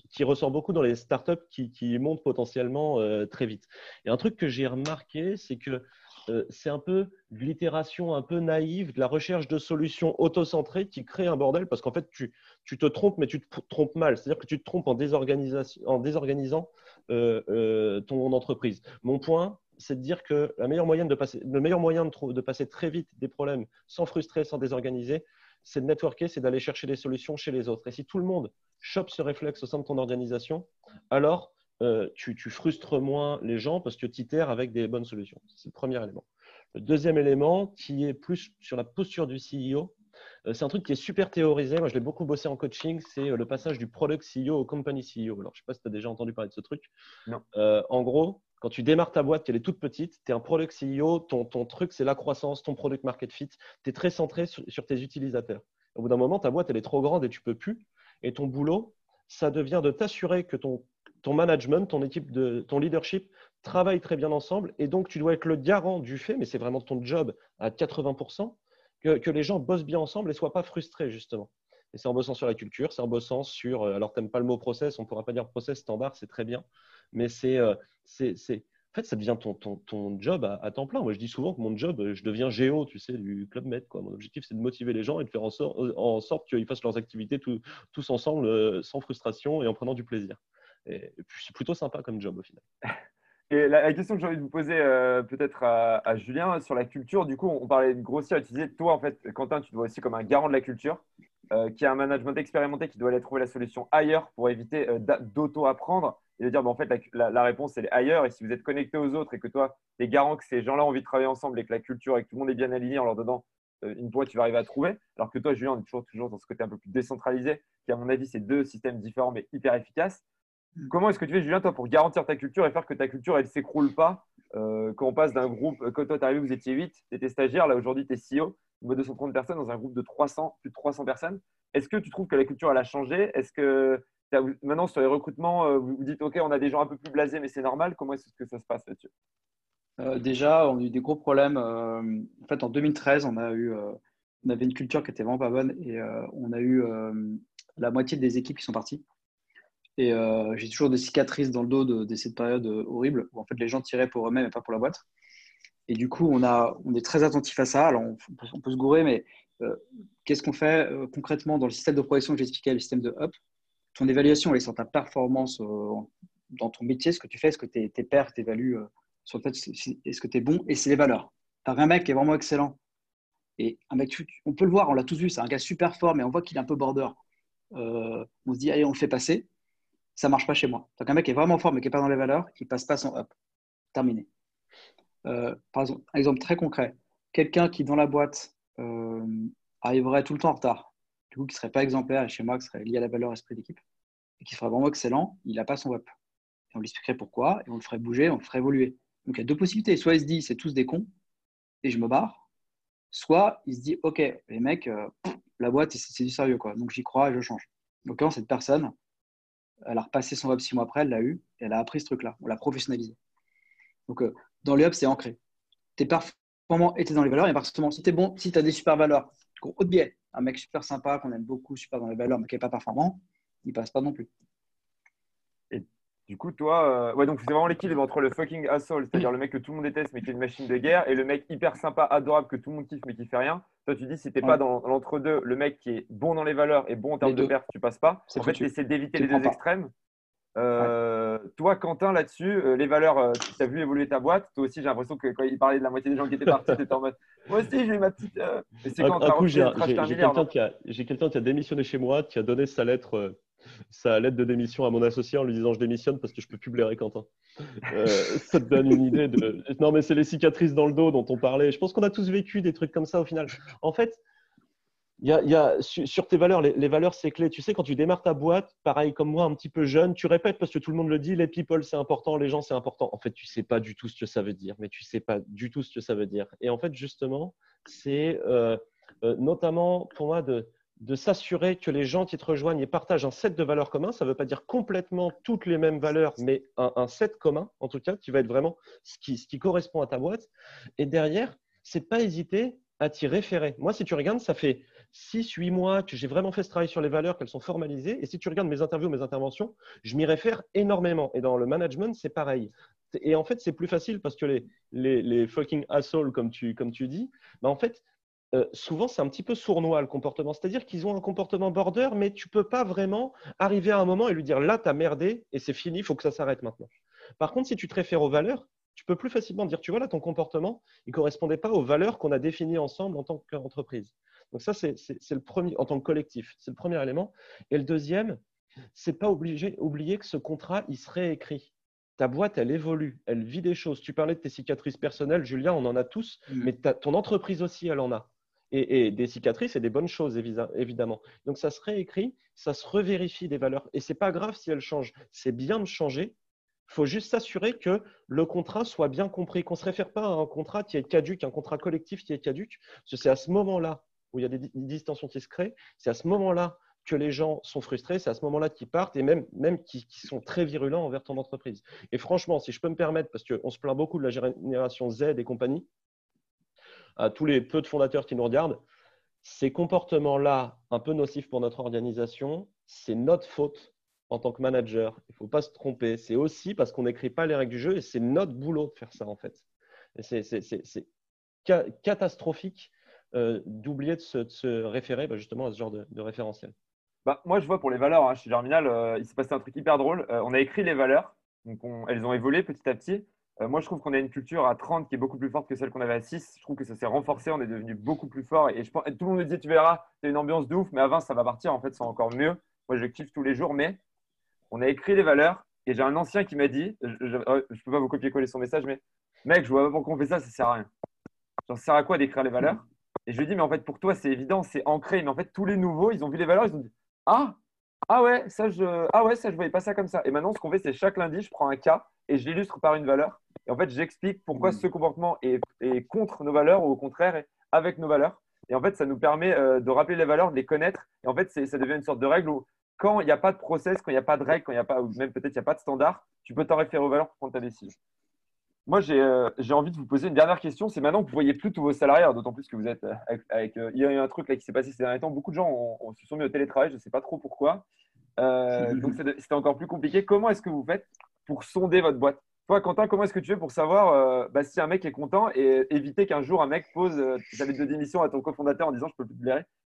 qui, ressort beaucoup dans les startups qui, qui montent potentiellement euh, très vite. Et un truc que j'ai remarqué, c'est que euh, c'est un peu de l'itération un peu naïve, de la recherche de solutions autocentrées qui crée un bordel parce qu'en fait, tu, te trompes, mais tu te trompes mal. C'est-à-dire que tu te trompes en, désorganisant euh, euh, ton entreprise. Mon point, c'est de dire que la meilleure moyen de passer, le meilleur moyen de, de passer très vite des problèmes sans frustrer, sans désorganiser, c'est de networker, c'est d'aller chercher des solutions chez les autres. Et si tout le monde chope ce réflexe au sein de ton organisation, alors euh, tu, frustres moins les gens parce que tu itères avec des bonnes solutions. C'est le premier élément. Le deuxième élément, qui est plus sur la posture du CEO, euh, c'est un truc qui est super théorisé. Moi, je l'ai beaucoup bossé en coaching. C'est euh, le passage du product CEO au company CEO. Alors, je ne sais pas si tu as déjà entendu parler de ce truc. Non. en gros, quand tu démarres ta boîte, qu'elle est toute petite, tu es un product CEO. Ton, ton truc, c'est la croissance, ton product market fit. Tu es très centré sur, tes utilisateurs. Au bout d'un moment, ta boîte, elle est trop grande et tu peux plus. Et ton boulot, ça devient de t'assurer que ton, ton management, ton équipe, ton leadership travaillent très bien ensemble. Et donc, tu dois être le garant du fait, mais c'est vraiment ton job à 80%, que, les gens bossent bien ensemble et ne soient pas frustrés, justement. Et c'est en bossant sur la culture, c'est en bossant sur. Euh, alors, tu n'aimes pas le mot process, on ne pourra pas dire process standard, c'est très bien. Mais c'est, euh, en fait, ça devient ton, job à, temps plein. Moi, je dis souvent que mon job, euh, je deviens géo, tu sais, du Club Med. Mon objectif, c'est de motiver les gens et de faire en sorte qu'ils fassent leurs activités tous ensemble, sans frustration et en prenant du plaisir. Et, puis, c'est plutôt sympa comme job au final. Et la, question que j'ai envie de vous poser peut-être à, Julien sur la culture, du coup, on, parlait de grossir, disais, toi, en fait, Quentin, tu dois aussi comme un garant de la culture. Euh, qui a un management expérimenté qui doit aller trouver la solution ailleurs pour éviter euh, d'auto-apprendre et de dire bah, en fait la, réponse elle est ailleurs et si vous êtes connecté aux autres et que toi tu es garant que ces gens-là ont envie de travailler ensemble et que la culture et que tout le monde est bien aligné en leur donnant euh, une voie tu vas arriver à trouver alors que toi Julien on est toujours, toujours dans ce côté un peu plus décentralisé qui à mon avis c'est deux systèmes différents mais hyper efficaces. Comment est-ce que tu fais Julien toi pour garantir ta culture et faire que ta culture elle s'écroule pas quand on passe d'un groupe quand toi tu arrivé vous étiez 8 tu étais stagiaire là aujourd'hui tu es CEO 230 personnes dans un groupe de 300, plus de 300 personnes. Est-ce que tu trouves que la culture elle a changé? Est-ce que maintenant sur les recrutements, euh, vous vous dites OK, on a des gens un peu plus blasés, mais c'est normal? Comment est-ce que ça se passe là-dessus? Euh, Déjà, on a eu des gros problèmes. Euh, en fait, en 2013, on a eu, avait une culture qui était vraiment pas bonne et on a eu la moitié des équipes qui sont parties. Et j'ai toujours des cicatrices dans le dos de, cette période horrible où en fait les gens tiraient pour eux-mêmes et pas pour la boîte. Et du coup, on, est très attentif à ça. Alors, on, peut, se gourer, mais euh, qu'est-ce qu'on fait euh, concrètement dans le système de progression que j'expliquais, le système de UP Ton évaluation, elle est sur ta performance euh, dans ton métier, ce que tu fais, ce que tes, tes pairs t'évaluent sur le fait est-ce que tu es bon, et c'est les valeurs. Tu un mec qui est vraiment excellent. Et un mec, on peut le voir, on l'a tous vu, c'est un gars super fort, mais on voit qu'il est un peu border. on se dit, allez, on le fait passer. Ça marche pas chez moi. Donc, un mec qui est vraiment fort, mais qui n'est pas dans les valeurs, il passe pas son up. Terminé. Euh, par exemple, un exemple très concret, quelqu'un qui dans la boîte euh, arriverait tout le temps en retard, du coup qui ne serait pas exemplaire chez moi, qui serait lié à la valeur esprit d'équipe, et qui serait vraiment excellent, il n'a pas son web. Et on lui expliquerait pourquoi, et on le ferait bouger, on le ferait évoluer. Donc il y a deux possibilités. Soit il se dit c'est tous des cons, et je me barre, soit il se dit ok, les mecs, euh, la boîte c'est du sérieux, quoi. donc j'y crois et je change. Donc quand cette personne, elle a repassé son web six mois après, elle l'a eu, et elle a appris ce truc-là, on l'a professionnalisé. Donc dans le hub, c'est ancré. Tu es performant et dans les valeurs. Et parfaitement, si tu bon, si tu as des super valeurs, haut de biais, un mec super sympa qu'on aime beaucoup, super dans les valeurs, mais qui n'est pas performant, il passe pas non plus. Du coup, toi, euh, ouais, donc c'est vraiment l'équilibre entre le fucking asshole, c'est-à-dire le mec que tout le monde déteste mais qui est une machine de guerre, et le mec hyper sympa, adorable que tout le monde kiffe mais qui fait rien. Toi, tu dis si tu n'es pas dans l'entre-deux, le mec qui est bon dans les valeurs et bon en termes de perte, tu passes pas. En fait, tu essaies d'éviter les deux extrêmes. Euh, toi, Quentin, là-dessus, euh, les valeurs, euh, tu as vu évoluer ta boîte. Toi aussi, j'ai l'impression que quand il parlait de la moitié des gens qui étaient partis, tu en mode Moi aussi, j'ai ma petite. c'est quand j'ai quelqu'un qui, a démissionné chez moi, qui a donné sa lettre, sa lettre de démission à mon associé en lui disant Je démissionne parce que je peux plus blairer Quentin. ça te donne une idée de. Non, mais c'est les cicatrices dans le dos dont on parlait. Je pense qu'on a tous vécu des trucs comme ça au final. En fait, il y a, sur tes valeurs, les, valeurs, c'est clé. Tu sais, quand tu démarres ta boîte, pareil comme moi, un petit peu jeune, tu répètes parce que tout le monde le dit, les people, c'est important, les gens, c'est important. En fait, tu sais pas du tout ce que ça veut dire, mais tu sais pas du tout ce que ça veut dire. Et en fait, justement, c'est euh, euh, notamment pour moi de, de s'assurer que les gens qui te rejoignent et partagent un set de valeurs communs. Ça ne veut pas dire complètement toutes les mêmes valeurs, mais un, set commun, en tout cas, qui va être vraiment ce qui, correspond à ta boîte. Et derrière, c'est pas hésiter à t'y référer. Moi, si tu regardes, ça fait 6, 8 mois que j'ai vraiment fait ce travail sur les valeurs, qu'elles sont formalisées. Et si tu regardes mes interviews, mes interventions, je m'y réfère énormément. Et dans le management, c'est pareil. Et en fait, c'est plus facile parce que les, fucking assholes, comme tu, comme tu dis, bah en fait, euh, souvent, c'est un petit peu sournois le comportement. C'est-à-dire qu'ils ont un comportement border, mais tu peux pas vraiment arriver à un moment et lui dire là, tu as merdé et c'est fini, il faut que ça s'arrête maintenant. Par contre, si tu te réfères aux valeurs, tu peux plus facilement dire, tu vois là, ton comportement, il ne correspondait pas aux valeurs qu'on a définies ensemble en tant qu'entreprise. Donc ça, c'est le premier, en tant que collectif, c'est le premier élément. Et le deuxième, c'est pas obligé, oublier que ce contrat, il serait écrit. Ta boîte, elle évolue, elle vit des choses. Tu parlais de tes cicatrices personnelles, Julien, on en a tous, mm. mais ton entreprise aussi, elle en a. Et, des cicatrices et des bonnes choses, évidemment. Donc ça serait écrit, ça se revérifie des valeurs. Et c'est pas grave si elles changent. C'est bien de changer, il faut juste s'assurer que le contrat soit bien compris, qu'on ne se réfère pas à un contrat qui est caduque, un contrat collectif qui est caduque, parce que c'est à ce moment-là où il y a des, des distensions qui se créent, c'est à ce moment-là que les gens sont frustrés, c'est à ce moment-là qu'ils partent et même, même qui, sont très virulents envers ton entreprise. Et franchement, si je peux me permettre, parce qu'on se plaint beaucoup de la génération Z et compagnie, à tous les peu de fondateurs qui nous regardent, ces comportements-là, un peu nocifs pour notre organisation, c'est notre faute en tant que manager. Il ne faut pas se tromper. C'est aussi parce qu'on n'écrit pas les règles du jeu et c'est notre boulot de faire ça, en fait. C'est catastrophique euh, d'oublier de, se, référer bah, justement à ce genre de référentiel. Bah, moi, je vois pour les valeurs, hein, chez Germinal, euh, il s'est passé un truc hyper drôle. Euh, on a écrit les valeurs, donc elles ont évolué petit à petit. Euh, moi, je trouve qu'on a une culture à 30 qui est beaucoup plus forte que celle qu'on avait à 6. Je trouve que ça s'est renforcé, on est devenu beaucoup plus fort. Et je pense, tout le monde me dit, tu verras, c'est une ambiance de ouf, mais à 20, ça va partir. En fait, c'est encore mieux. Moi, je kiffe tous les jours, mais on a écrit les valeurs. Et j'ai un ancien qui m'a dit, je ne peux pas vous copier-coller son message, mais mec, je vois pas pourquoi on fait ça, ça sert à rien. Ça sert à quoi d'écrire les valeurs? Et je lui ai dit, mais en fait, pour toi, c'est évident, c'est ancré. Mais en fait, tous les nouveaux, ils ont vu les valeurs, ils ont dit, ah, ah ouais, ça je, ah ouais, ça je voyais pas ça comme ça. Et maintenant, ce qu'on fait, c'est chaque lundi, je prends un cas et je l'illustre par une valeur. Et en fait, j'explique pourquoi mmh. ce comportement est, contre nos valeurs ou au contraire est avec nos valeurs. Et en fait, ça nous permet euh, de rappeler les valeurs, de les connaître. Et en fait, ça devient une sorte de règle où quand il n'y a pas de process, quand il n'y a pas de règle, quand il n'y a pas, ou même peut-être il n'y a pas de standard, tu peux t'en référer aux valeurs pour prendre ta décision. Moi, euh, j'ai envie de vous poser une dernière question. C'est maintenant que vous ne voyez plus tous vos salariés, d'autant plus que vous êtes euh, avec. Euh, il y a eu un truc là qui s'est passé ces derniers temps. Beaucoup de gens se sont mis au télétravail, je ne sais pas trop pourquoi. donc, c'était encore plus compliqué. Comment est-ce que vous faites pour sonder votre boîte? Quentin, comment est-ce que tu fais pour savoir euh, bah, si un mec est content et éviter qu'un jour un mec pose euh, lettre de démission à ton cofondateur en disant je peux plus te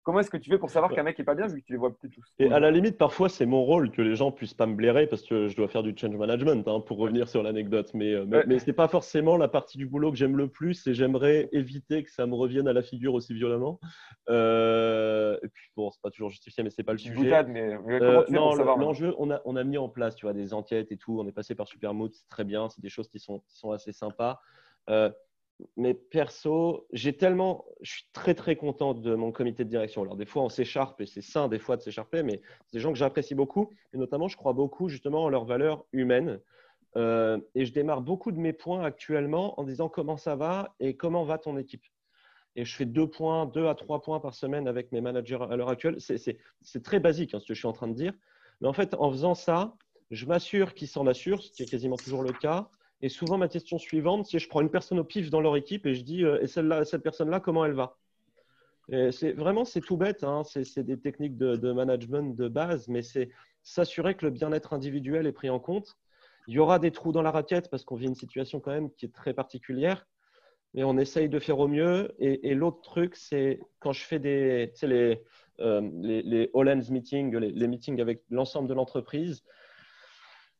Comment est-ce que tu fais pour savoir qu'un mec est pas bien vu que tu les vois plus tous? Et à la limite, parfois, c'est mon rôle que les gens puissent pas me blairer parce que je dois faire du change management hein, pour revenir sur l'anecdote. Mais, euh, mais, ce n'est pas forcément la partie du boulot que j'aime le plus et j'aimerais éviter que ça me revienne à la figure aussi violemment. Euh, et puis, bon, c'est pas toujours justifié, mais c'est pas le sujet. mais, comment tu non, l'enjeu, on a, on a mis en place tu vois, des enquêtes et tout. On est passé par Supermood, c'est très bien. C'est des choses qui sont sont assez sympas. Euh, mais perso, j'ai tellement, je suis très très content de mon comité de direction. Alors des fois on s'écharpe et c'est sain des fois de s'écharper, mais c'est des gens que j'apprécie beaucoup et notamment je crois beaucoup justement en leurs valeurs humaines. Euh, et je démarre beaucoup de mes points actuellement en disant comment ça va et comment va ton équipe. Et je fais deux points, deux à trois points par semaine avec mes managers à l'heure actuelle. C'est très basique hein, ce que je suis en train de dire. Mais en fait, en faisant ça, je m'assure qu'ils s'en assurent, ce qui est quasiment toujours le cas. Et souvent, ma question suivante, c'est je prends une personne au pif dans leur équipe et je dis, euh, et celle-là, cette personne-là, comment elle va Vraiment, c'est tout bête. Hein. c'est des techniques de, management de base, mais c'est s'assurer que le bien-être individuel est pris en compte. Il y aura des trous dans la raquette parce qu'on vit une situation quand même qui est très particulière, mais on essaye de faire au mieux. Et, l'autre truc, c'est quand je fais des, les, euh, les, les All meetings, les meetings avec l'ensemble de l'entreprise,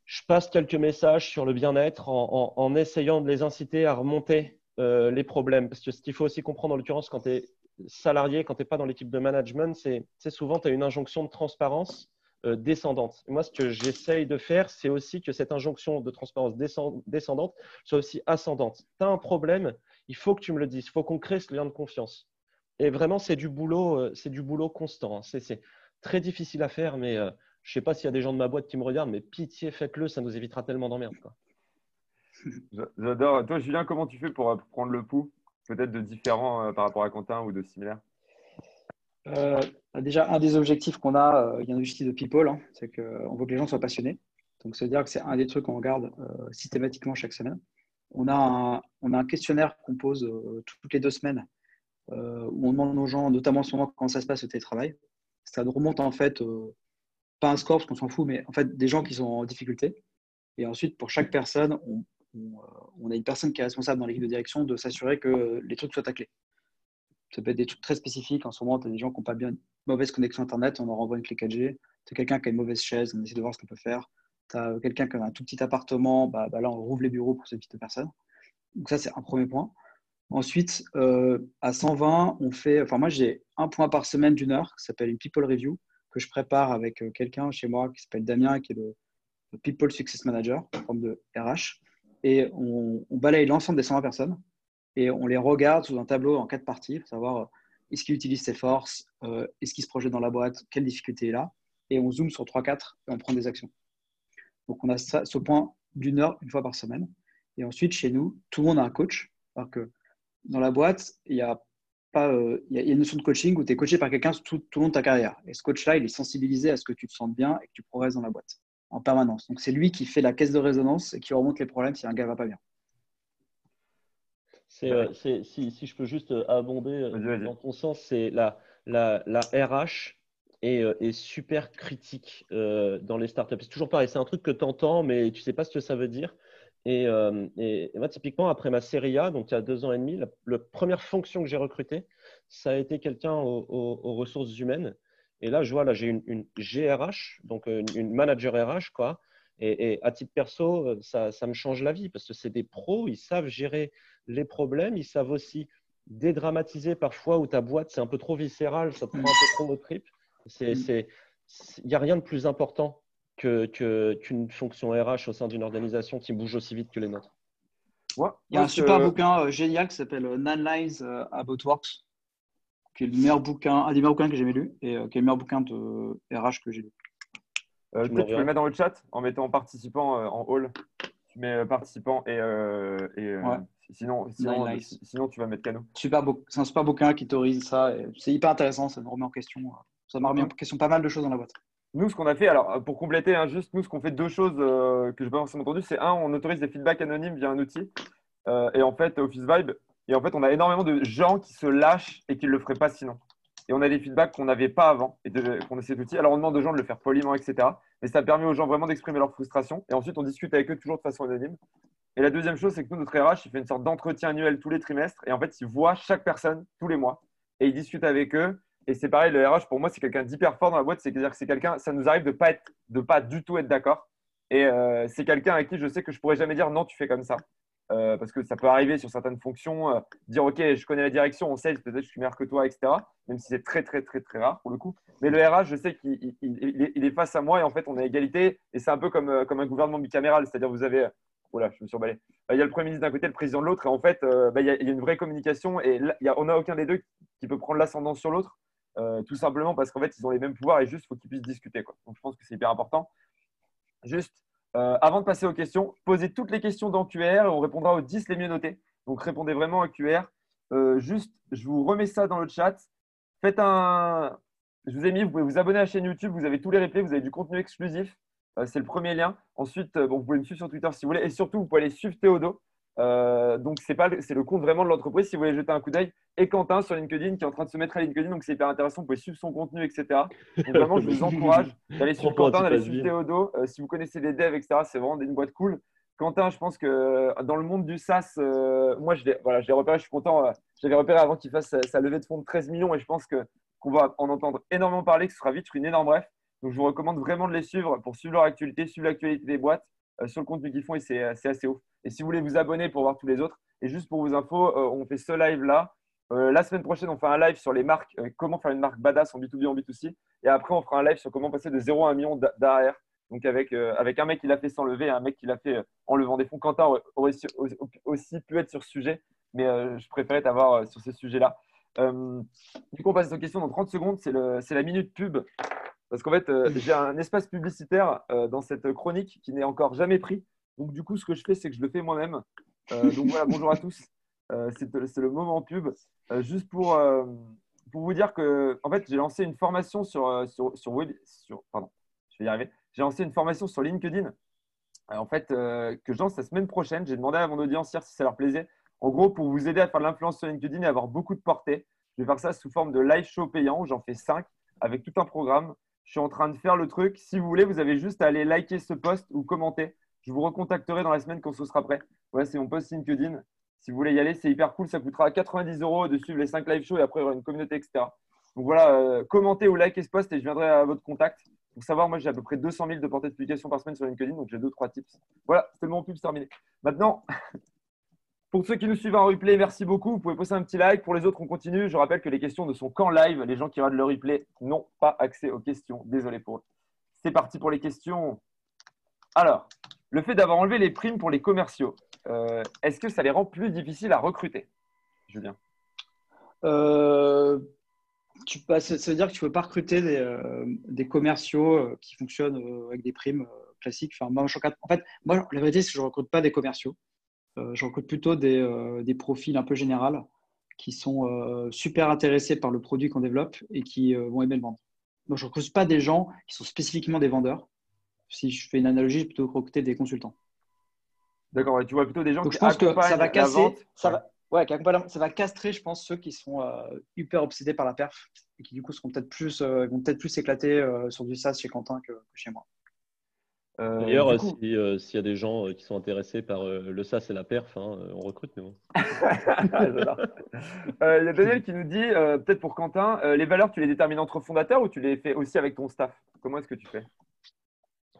je passe quelques messages sur le bien-être en, essayant de les inciter à remonter euh, les problèmes. Parce que ce qu'il faut aussi comprendre, en l'occurrence, quand tu es salarié, quand tu n'es pas dans l'équipe de management, c'est souvent tu as une injonction de transparence euh, descendante. moi, ce que j'essaye de faire, c'est aussi que cette injonction de transparence descendante soit aussi ascendante. Tu as un problème, il faut que tu me le dises, il faut qu'on crée ce lien de confiance. Et vraiment, c'est du boulot, euh, c'est du boulot constant. Hein. C'est très difficile à faire, mais je sais pas s'il y a des gens de ma boîte qui me regardent, mais pitié, faites-le, ça nous évitera tellement d'emmerdes. J'adore. Toi, Julien, comment tu fais pour, prendre le pouls Peut-être de différents euh, par rapport à Quentin ou de similaires? Euh, Déjà, un des objectifs qu'on a, il y a un objectif de People, hein, c'est qu'on veut que les gens soient passionnés. Donc, c'est-à-dire que c'est un des trucs qu'on regarde euh, systématiquement chaque semaine. On a un, on a un questionnaire qu'on pose toutes les deux semaines où on demande aux gens, notamment en ce moment, comment ça se passe au télétravail. Ça remonte en fait pas un score parce qu'on s'en fout, mais en fait des gens qui sont en difficulté. Et ensuite, pour chaque personne, on, euh, a une personne qui est responsable dans l'équipe de direction de s'assurer que les trucs soient taclés. Ça peut être des trucs très spécifiques. En ce moment, tu as des gens qui n'ont pas bien mauvaise connexion Internet, on leur envoie une clé 4G. Tu as quelqu'un qui a une mauvaise chaise, on essaie de voir ce qu'on peut faire. Tu as quelqu'un qui a un tout petit appartement, bah, bah, là, on rouvre les bureaux pour cette petite personne. Donc ça, c'est un premier point. Ensuite, euh, à 120, on fait, enfin moi j'ai un point par semaine d'une heure qui s'appelle une people review que je prépare avec euh, quelqu'un chez moi qui s'appelle Damien, qui est le, People Success Manager, en forme de RH. Et on, balaye l'ensemble des 120 personnes et on les regarde sous un tableau en quatre parties pour savoir euh, est-ce qu'il utilise ses forces, euh, est-ce qu'il se projette dans la boîte, quelle difficulté il a. Et on zoome sur 3-4 et on prend des actions. Donc on a ce point d'une heure une fois par semaine. Et ensuite, chez nous, tout le monde a un coach. Alors que dans la boîte, il y a pas, il y, a une notion de coaching où tu es coaché par quelqu'un tout, tout, le long de ta carrière. Et ce coach-là, il est sensibilisé à ce que tu te sentes bien et que tu progresses dans la boîte en permanence. Donc c'est lui qui fait la caisse de résonance et qui remonte les problèmes si un gars va pas bien. C'est, si, si, je peux juste abonder dans ton sens, c'est la, la, la RH est, est, super critique dans les startups. C'est toujours pareil, c'est un truc que tu entends, mais tu sais pas ce que ça veut dire. Euh, et, moi, typiquement, après ma série A, donc il y a deux ans et demi, la, première fonction que j'ai recrutée, ça a été quelqu'un aux, ressources humaines. Et là, je vois, là, j'ai une, GRH, donc euh, une, manager RH, quoi. Et, à titre perso, euh, ça, ça, me change la vie parce que c'est des pros, ils savent gérer les problèmes, ils savent aussi dédramatiser parfois où ta boîte, c'est un peu trop viscéral, ça te prend un peu trop au trip. Il n'y a rien de plus important qu'une que, fonction RH au sein d'une organisation qui bouge aussi vite que les nôtres. Il y a un super bouquin euh, génial qui s'appelle euh, Nine Lines euh, About Works, qui est le meilleur bouquin, un des meilleurs bouquins que j'ai jamais lu et qui est le meilleur bouquin de RH que j'ai lu. tu, peux le mettre dans le chat en mettant participant en hall. Tu mets participant et, et sinon, sinon, sinon, tu vas mettre canot. Super c'est un super bouquin qui autorise ça. C'est hyper intéressant, ça me remet en question. Ça me remet en question pas mal de choses dans la boîte. Nous, ce qu'on a fait, alors pour compléter, hein, juste nous, ce qu'on fait deux choses euh, que je n'ai pas forcément entendu, c'est un, on autorise des feedbacks anonymes via un outil. Euh, et en fait, Office Vibe, et en fait, on a énormément de gens qui se lâchent et qui ne le feraient pas sinon. Et on a des feedbacks qu'on n'avait pas avant et qu'on a cet outil. Alors, on demande aux gens de le faire poliment, etc. Mais ça permet aux gens vraiment d'exprimer leur frustration. Et ensuite, on discute avec eux toujours de façon anonyme. Et la deuxième chose, c'est que nous, notre RH, il fait une sorte d'entretien annuel tous les trimestres. Et en fait, il voit chaque personne tous les mois. Et il discute avec eux. Et c'est pareil, le RH, pour moi, c'est quelqu'un d'hyper fort dans la boîte. C'est-à-dire que c'est quelqu'un, ça nous arrive de pas pas du tout être d'accord. Et euh, c'est quelqu'un avec qui je sais que je pourrais jamais dire non, tu fais comme ça. Euh, parce que ça peut arriver sur certaines fonctions, euh, dire ok, je connais la direction, on sait, peut-être je suis meilleur que toi, etc. Même si c'est très, très, très, très rare pour le coup. Mais le RH, je sais qu'il il, est face à moi et en fait, on a égalité. Et c'est un peu comme, comme un gouvernement bicaméral, c'est-à-dire vous avez. Voilà, je me suis emballé. Il y a le Premier ministre d'un côté, le président de l'autre, et en fait, bah, il, y a, une vraie communication et on n'a aucun des deux qui peut prendre l'ascendant sur l'autre. Euh, tout simplement parce qu'en fait, ils ont les mêmes pouvoirs et juste, il faut qu'ils puissent discuter. Quoi. Donc, je pense que c'est hyper important. Juste, euh, avant de passer aux questions, posez toutes les questions dans QR et on répondra aux 10 les mieux notés. Donc, répondez vraiment à QR. Euh, juste, je vous remets ça dans le chat. Faites un. Je vous ai mis, vous pouvez vous abonner à la chaîne YouTube, vous avez tous les replays, vous avez du contenu exclusif. c'est le premier lien. Ensuite, vous pouvez me suivre sur Twitter si vous voulez. Et surtout, vous pouvez aller suivre Théodo. Euh, donc, c'est pas, c'est le compte vraiment de l'entreprise. Si vous voulez jeter un coup d'œil, et Quentin sur LinkedIn qui est en train de se mettre à LinkedIn, donc c'est hyper intéressant. Vous pouvez suivre son contenu, etc. Donc, vraiment, je vous encourage d'aller suivre Quentin, d'aller suivre Théodo. Euh, si vous connaissez les devs, etc., c'est vraiment une boîte cool. Quentin, je pense que euh, dans le monde du SaaS, moi, je l'ai, voilà, je repéré, je suis content. J'avais repéré avant qu'il fasse sa, levée de fonds de 13 millions et je pense qu'on va en entendre énormément parler, que ce sera vite une énorme bref. Donc, je vous recommande vraiment de les suivre pour suivre leur actualité, suivre l'actualité des boîtes sur le contenu qu'ils font et c'est, assez ouf. Et si vous voulez vous abonner pour voir tous les autres, et juste pour vos infos, euh, on fait ce live-là. Euh, la semaine prochaine, on fait un live sur les marques, euh, comment faire une marque badass en B2B, en B2C. Et après, on fera un live sur comment passer de 0 à 1 million d'AR. Donc, avec, avec un mec qui l'a fait sans lever et un mec qui l'a fait en levant des fonds. Quentin aurait aussi pu être sur ce sujet, mais je préférais t'avoir sur ce sujet-là. du coup, on passe aux questions dans 30 secondes. C'est la minute pub. Parce qu'en fait, j'ai un espace publicitaire dans cette chronique qui n'est encore jamais pris. Donc, du coup, ce que je fais, c'est que je le fais moi-même. Euh, donc voilà, bonjour à tous. Euh, c'est le moment pub. Euh, juste pour, pour vous dire que, en fait, j'ai lancé une formation sur, sur, sur, sur, pardon, je vais y arriver. J'ai lancé une formation sur LinkedIn, en fait, que je lance la semaine prochaine. J'ai demandé à mon audience hier si ça leur plaisait. En gros, pour vous aider à faire de l'influence sur LinkedIn et avoir beaucoup de portée, je vais faire ça sous forme de live show payant. J'en fais 5 avec tout un programme. Je suis en train de faire le truc. Si vous voulez, vous avez juste à aller liker ce post ou commenter. Je vous recontacterai dans la semaine quand ce sera prêt. Voilà, c'est mon post LinkedIn. Si vous voulez y aller, c'est hyper cool. Ça coûtera 90 euros de suivre les 5 live shows et après, il y aura une communauté, etc. Donc voilà, euh, commentez ou likez ce post et je viendrai à votre contact. Pour savoir, moi, j'ai à peu près 200 000 de portées de publication par semaine sur LinkedIn, donc j'ai deux, trois tips. Voilà, c'était mon pub terminé. Maintenant, pour ceux qui nous suivent en replay, merci beaucoup. Vous pouvez poster un petit like. Pour les autres, on continue. Je rappelle que les questions ne sont qu'en live. Les gens qui regardent le replay n'ont pas accès aux questions. Désolé pour eux. C'est parti pour les questions. Alors, le fait d'avoir enlevé les primes pour les commerciaux, euh, est-ce que ça les rend plus difficiles à recruter? Julien euh, Ça veut dire que tu ne peux pas recruter des, euh, commerciaux qui fonctionnent avec des primes classiques. En fait, moi, la vérité, c'est que je ne recrute pas des commerciaux. Je recrute plutôt des, profils un peu généraux qui sont super intéressés par le produit qu'on développe et qui vont aimer le vendre. Donc, je ne recrute pas des gens qui sont spécifiquement des vendeurs. Si je fais une analogie, plutôt recruter des consultants. D'accord, tu vois plutôt des gens Donc, qui je pense que ça va casser, ça va, ouais, ça va castrer, je pense, ceux qui sont euh, hyper obsédés par la perf et qui du coup seront peut-être plus, euh, vont peut-être plus s'éclater euh, sur du SaaS chez Quentin que, chez moi. D'ailleurs, s'il y a des gens qui sont intéressés par le SaaS et la perf, hein, on recrute. Mais bon. Il y a Daniel qui nous dit, peut-être pour Quentin, les valeurs, tu les détermines entre fondateurs ou tu les fais aussi avec ton staff? Comment est-ce que tu fais?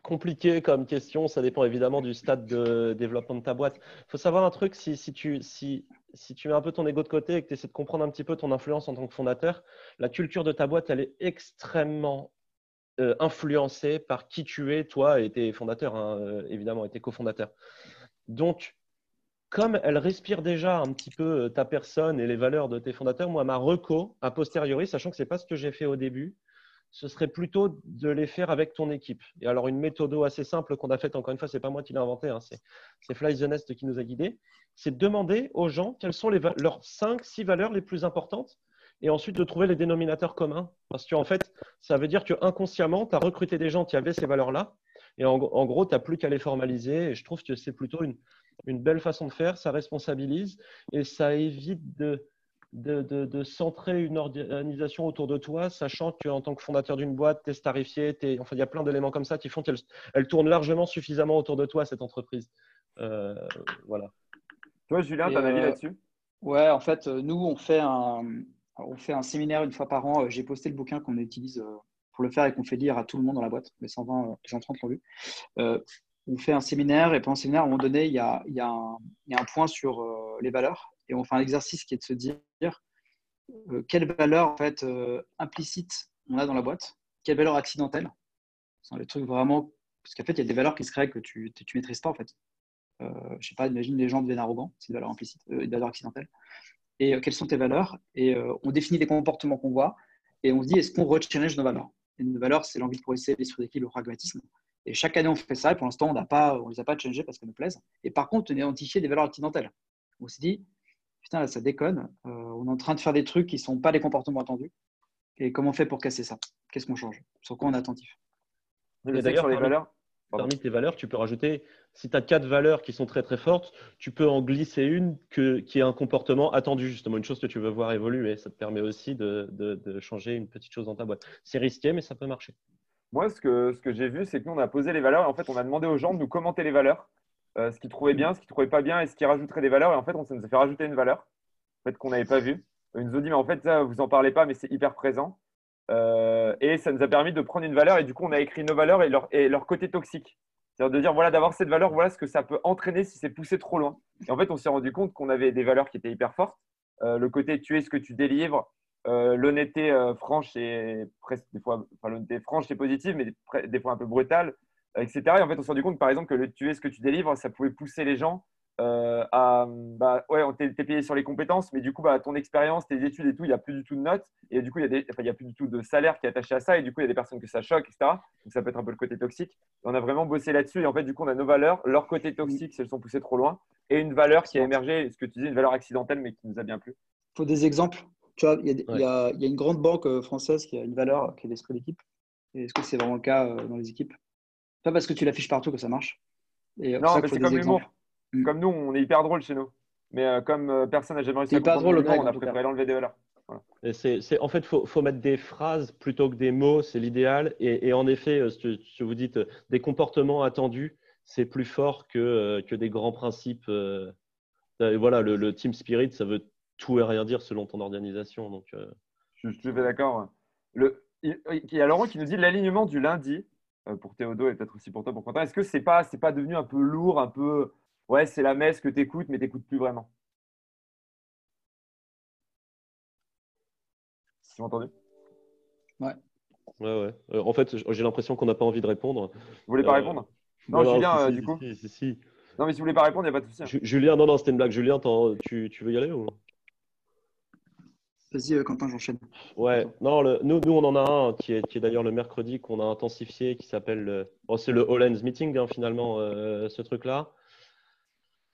Compliqué comme question. Ça dépend évidemment du stade de développement de ta boîte. Il faut savoir un truc, si, si, tu, si, si tu mets un peu ton ego de côté et que tu essaies de comprendre un petit peu ton influence en tant que fondateur, la culture de ta boîte, elle est extrêmement euh, influencée par qui tu es, toi et tes fondateurs, hein, euh, évidemment, et tes cofondateurs. Donc, comme elle respire déjà un petit peu euh, ta personne et les valeurs de tes fondateurs, moi, ma reco, a posteriori, sachant que ce n'est pas ce que j'ai fait au début, ce serait plutôt de les faire avec ton équipe. Et alors, une méthode assez simple qu'on a faite, encore une fois, ce n'est pas moi qui l'ai inventé, hein, c'est Fly the Nest qui nous a guidés, c'est de demander aux gens quelles sont leurs 5, 6 valeurs les plus importantes et ensuite de trouver les dénominateurs communs. Parce qu'en fait, ça veut dire que inconsciemment, tu as recruté des gens qui avaient ces valeurs-là. Et en, gros, tu n'as plus qu'à les formaliser. Et je trouve que c'est plutôt une, une, belle façon de faire. Ça responsabilise et ça évite de, de, centrer une organisation autour de toi, sachant qu'en tant que fondateur d'une boîte, tu es starifié, enfin, il y a plein d'éléments comme ça qui font qu'elle elle tourne largement suffisamment autour de toi, cette entreprise. Euh, voilà. Toi, Julien, tu as un avis euh, là-dessus? Ouais, en fait, euh, nous, on fait, un, on fait un séminaire une fois par an. J'ai posté le bouquin qu'on utilise pour le faire et qu'on fait lire à tout le monde dans la boîte. Les 120, les 130 l'ont vu. on fait un séminaire et pendant le séminaire, à un moment donné, il y a, un, point sur les valeurs et on fait un exercice qui est de se dire euh, quelle valeur euh, implicite on a dans la boîte, quelle valeur accidentelle. C'est le truc vraiment parce qu'en fait il y a des valeurs qui se créent que tu ne maîtrises pas en fait. Euh, je sais pas, imagine les gens deviennent arrogants, c'est une valeur implicite, euh, une valeur accidentelle. Et quelles sont tes valeurs Et on définit les comportements qu'on voit et on se dit est-ce qu'on rechallenge nos valeurs? Et Nos valeurs, c'est l'envie de progresser, l'esprit d'équipe, le pragmatisme. Et chaque année, on fait ça. Et pour l'instant, on n'a pas, on les a pas changés parce qu'elles nous plaisent. Et par contre, on a identifié des valeurs accidentelles. On s'est dit putain, là, ça déconne. Euh, on est en train de faire des trucs qui ne sont pas les comportements attendus. Et comment on fait pour casser ça? Qu'est-ce qu'on change? Sur quoi on est attentif? D'ailleurs, les valeurs Parmi tes valeurs, tu peux rajouter, si tu as quatre valeurs qui sont très très fortes, tu peux en glisser une que, qui est un comportement attendu, justement, une chose que tu veux voir évoluer. Ça te permet aussi de, de, changer une petite chose dans ta boîte. C'est risqué, mais ça peut marcher. Moi, ce que, ce que j'ai vu, c'est que nous, on a posé les valeurs et en fait, on a demandé aux gens de nous commenter les valeurs. Euh, ce qu'ils trouvaient bien, ce qu'ils trouvaient pas bien et ce qui rajouterait des valeurs. Et en fait, on, ça nous a fait rajouter une valeur en fait, qu'on n'avait pas vue. Ils nous ont dit, mais en fait, ça, vous en parlez pas, mais c'est hyper présent. Euh, et ça nous a permis de prendre une valeur et du coup, on a écrit nos valeurs et leur, et leur côté toxique. C'est-à-dire de dire, voilà, d'avoir cette valeur, voilà ce que ça peut entraîner si c'est poussé trop loin. Et en fait, on s'est rendu compte qu'on avait des valeurs qui étaient hyper fortes. Euh, le côté tuer ce que tu délivres, l'honnêteté franche et presque des fois, enfin, franche et positive, mais des fois un peu brutale etc. Et en fait, on s'est rendu compte, par exemple, que le tuer ce que tu délivres, ça pouvait pousser les gens euh, à. Bah, ouais, on t'es payé sur les compétences, mais du coup, bah, ton expérience, tes études et tout, il n'y a plus du tout de notes. Et du coup, il n'y a, a, plus du tout de salaire qui est attaché à ça. Et du coup, il y a des personnes que ça choque, etc. Donc, ça peut être un peu le côté toxique. on a vraiment bossé là-dessus. Et en fait, du coup, on a nos valeurs, leur côté toxique, si elles sont poussées trop loin, et une valeur qui a émergé, ce que tu dis, une valeur accidentelle, mais qui nous a bien plu. Il faut des exemples. Tu vois, il y, a, une grande banque euh, française qui a une valeur qui est l'esprit d'équipe. Est-ce que c'est vraiment le cas euh, dans les équipes? Pas parce que tu l'affiches partout que ça marche. Et non, mais c'est comme l'humour. Mm. Comme nous, on est hyper drôle chez nous. Mais euh, comme euh, personne n'a jamais réussi à comprendre drôle, on a préféré l'enlever des valeurs. C'est, en fait, il faut, faut, mettre des phrases plutôt que des mots, c'est l'idéal. Et, en effet, euh, ce que vous dites, des comportements attendus, c'est plus fort que, que des grands principes. voilà, le, team spirit, ça veut tout et rien dire selon ton organisation. Donc, je, suis d'accord. Le, il y a Laurent qui nous dit l'alignement du lundi euh, pour Théodo et peut-être aussi pour toi, pour Quentin. Est-ce que c'est pas, c'est pas devenu un peu lourd, un peu, ouais, c'est la messe que tu écoutes, mais tu n'écoutes plus vraiment Tu m'as entendu Ouais. Ouais, ouais. Euh, en fait, j'ai l'impression qu'on n'a pas envie de répondre. Vous voulez pas euh, répondre? Non, Julien, du coup. Si, si, non, mais si vous voulez pas répondre, il n'y a pas de souci. Julien, non, non, c'était une blague. Julien, tu, tu veux y aller ou Vas-y, euh, Quentin, j'enchaîne. Ouais, non, nous, nous, on en a un qui est, qui est d'ailleurs le mercredi qu'on a intensifié, qui s'appelle. Bon, c'est le All Ends Meeting, hein, finalement, euh, ce truc-là.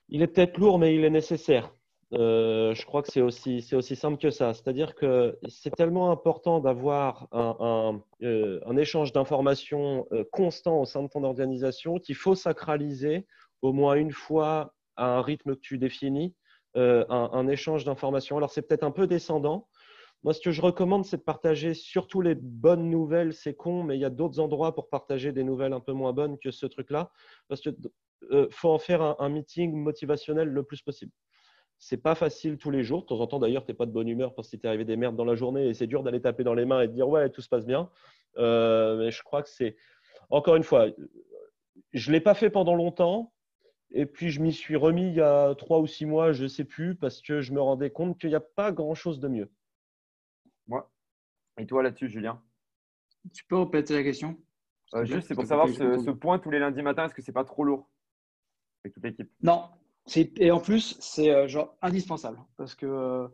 Il est peut-être lourd, mais il est nécessaire. Euh, je crois que c'est aussi, c'est aussi simple que ça. C'est-à-dire que c'est tellement important d'avoir un, un, échange d'informations constant au sein de ton organisation qu'il faut sacraliser au moins une fois à un rythme que tu définis un, un, échange d'informations. Alors c'est peut-être un peu descendant, moi, ce que je recommande, c'est de partager surtout les bonnes nouvelles. C'est con, mais il y a d'autres endroits pour partager des nouvelles un peu moins bonnes que ce truc-là. Parce qu'il euh, faut en faire un, meeting motivationnel le plus possible. C'est pas facile tous les jours. De temps en temps, d'ailleurs, tu n'es pas de bonne humeur parce que t'es arrivé des merdes dans la journée et c'est dur d'aller taper dans les mains et de dire ouais, tout se passe bien. Euh, mais je crois que c'est. Encore une fois, je ne l'ai pas fait pendant longtemps. Et puis, je m'y suis remis il y a trois ou six mois, je ne sais plus, parce que je me rendais compte qu'il n'y a pas grand-chose de mieux. Moi. Et toi là-dessus, Julien? Tu peux répéter la question? Euh, Juste, c'est pour savoir ce, point tous les lundis matins, est-ce que c'est pas trop lourd? Avec toute l'équipe Non. Et en plus, c'est euh, genre indispensable parce que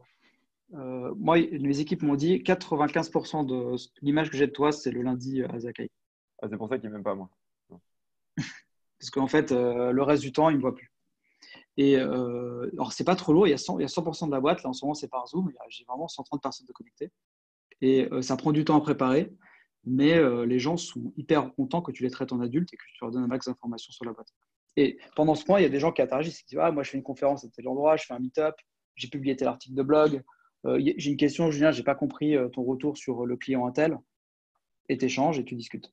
euh, moi, mes équipes m'ont dit 95% de l'image que j'ai de toi, c'est le lundi à Zakai. Ah, c'est pour ça qu'il m'aime pas, moi. parce qu'en fait, le reste du temps, il ne me voit plus. Et euh, alors, c'est pas trop lourd, il y, a 100, il y a 100% de la boîte, là en ce moment c'est par Zoom, j'ai vraiment 130 personnes de connectées. Et euh, ça prend du temps à préparer, mais euh, les gens sont hyper contents que tu les traites en adulte et que tu leur donnes un max d'informations sur la boîte. Et pendant ce point, il y a des gens qui interagissent, qui disent Ah, moi je fais une conférence à tel endroit, je fais un meet-up, j'ai publié tel article de blog. j'ai une question, Julien, j'ai pas compris ton retour sur le client Intel. Et tu échanges et tu discutes.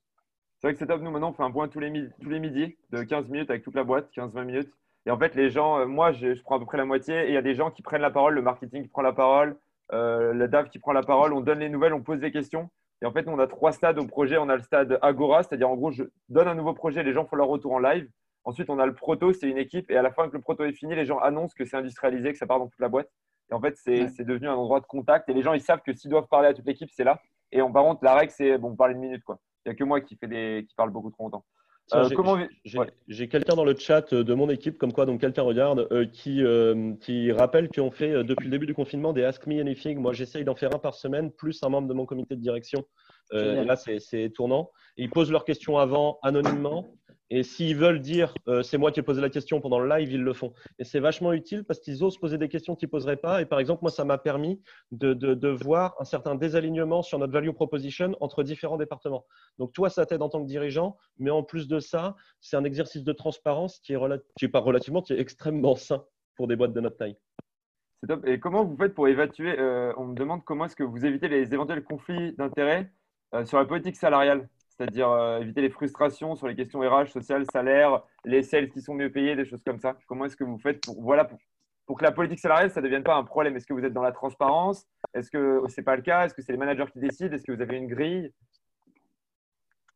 C'est vrai que c'est top. Nous, maintenant, on fait un point tous les, tous les midis de 15 minutes avec toute la boîte, 15-20 minutes. Et en fait, les gens, euh, moi, je, prends à peu près la moitié et il y a des gens qui prennent la parole, le marketing qui prend la parole, euh, le DAF qui prend la parole, on donne les nouvelles, on pose des questions. Et en fait, on a trois stades au projet. On a le stade Agora, c'est-à-dire en gros, je donne un nouveau projet, les gens font leur retour en live. Ensuite, on a le proto, c'est une équipe. Et à la fin que le proto est fini, les gens annoncent que c'est industrialisé, que ça part dans toute la boîte. Et en fait, c'est devenu un endroit de contact. Et les gens, ils savent que s'ils doivent parler à toute l'équipe, c'est là. Et en, par contre, la règle, c'est bon, parler une minute. Quoi. Il n'y a que moi qui, fait des, qui parle beaucoup trop longtemps. Euh, j'ai quelqu'un dans le chat de mon équipe, comme quoi donc quelqu'un regarde, euh, qui, euh, qui rappelle qu'on fait depuis le début du confinement des Ask Me Anything. Moi, j'essaye d'en faire un par semaine, plus un membre de mon comité de direction. et là, c'est tournant. ils posent leurs questions avant anonymement. Et s'ils veulent dire euh, c'est moi qui ai posé la question pendant le live, ils le font. Et c'est vachement utile parce qu'ils osent poser des questions qu'ils ne poseraient pas. Et par exemple, moi, ça m'a permis de, voir un certain désalignement sur notre value proposition entre différents départements. Donc, toi, ça t'aide en tant que dirigeant, mais en plus de ça, c'est un exercice de transparence qui est, qui pas relativement, qui est extrêmement sain pour des boîtes de notre taille. C'est top. Et comment vous faites pour évacuer euh, On me demande comment est-ce que vous évitez les éventuels conflits d'intérêts euh, sur la politique salariale? C'est-à-dire euh, éviter les frustrations sur les questions RH, sociales, salaire, les sales qui sont mieux payés, des choses comme ça. Comment est-ce que vous faites pour, voilà, pour, que la politique salariale, ça ne devienne pas un problème? Est-ce que vous êtes dans la transparence? Est-ce que ce n'est pas le cas? Est-ce que c'est les managers qui décident? Est-ce que vous avez une grille?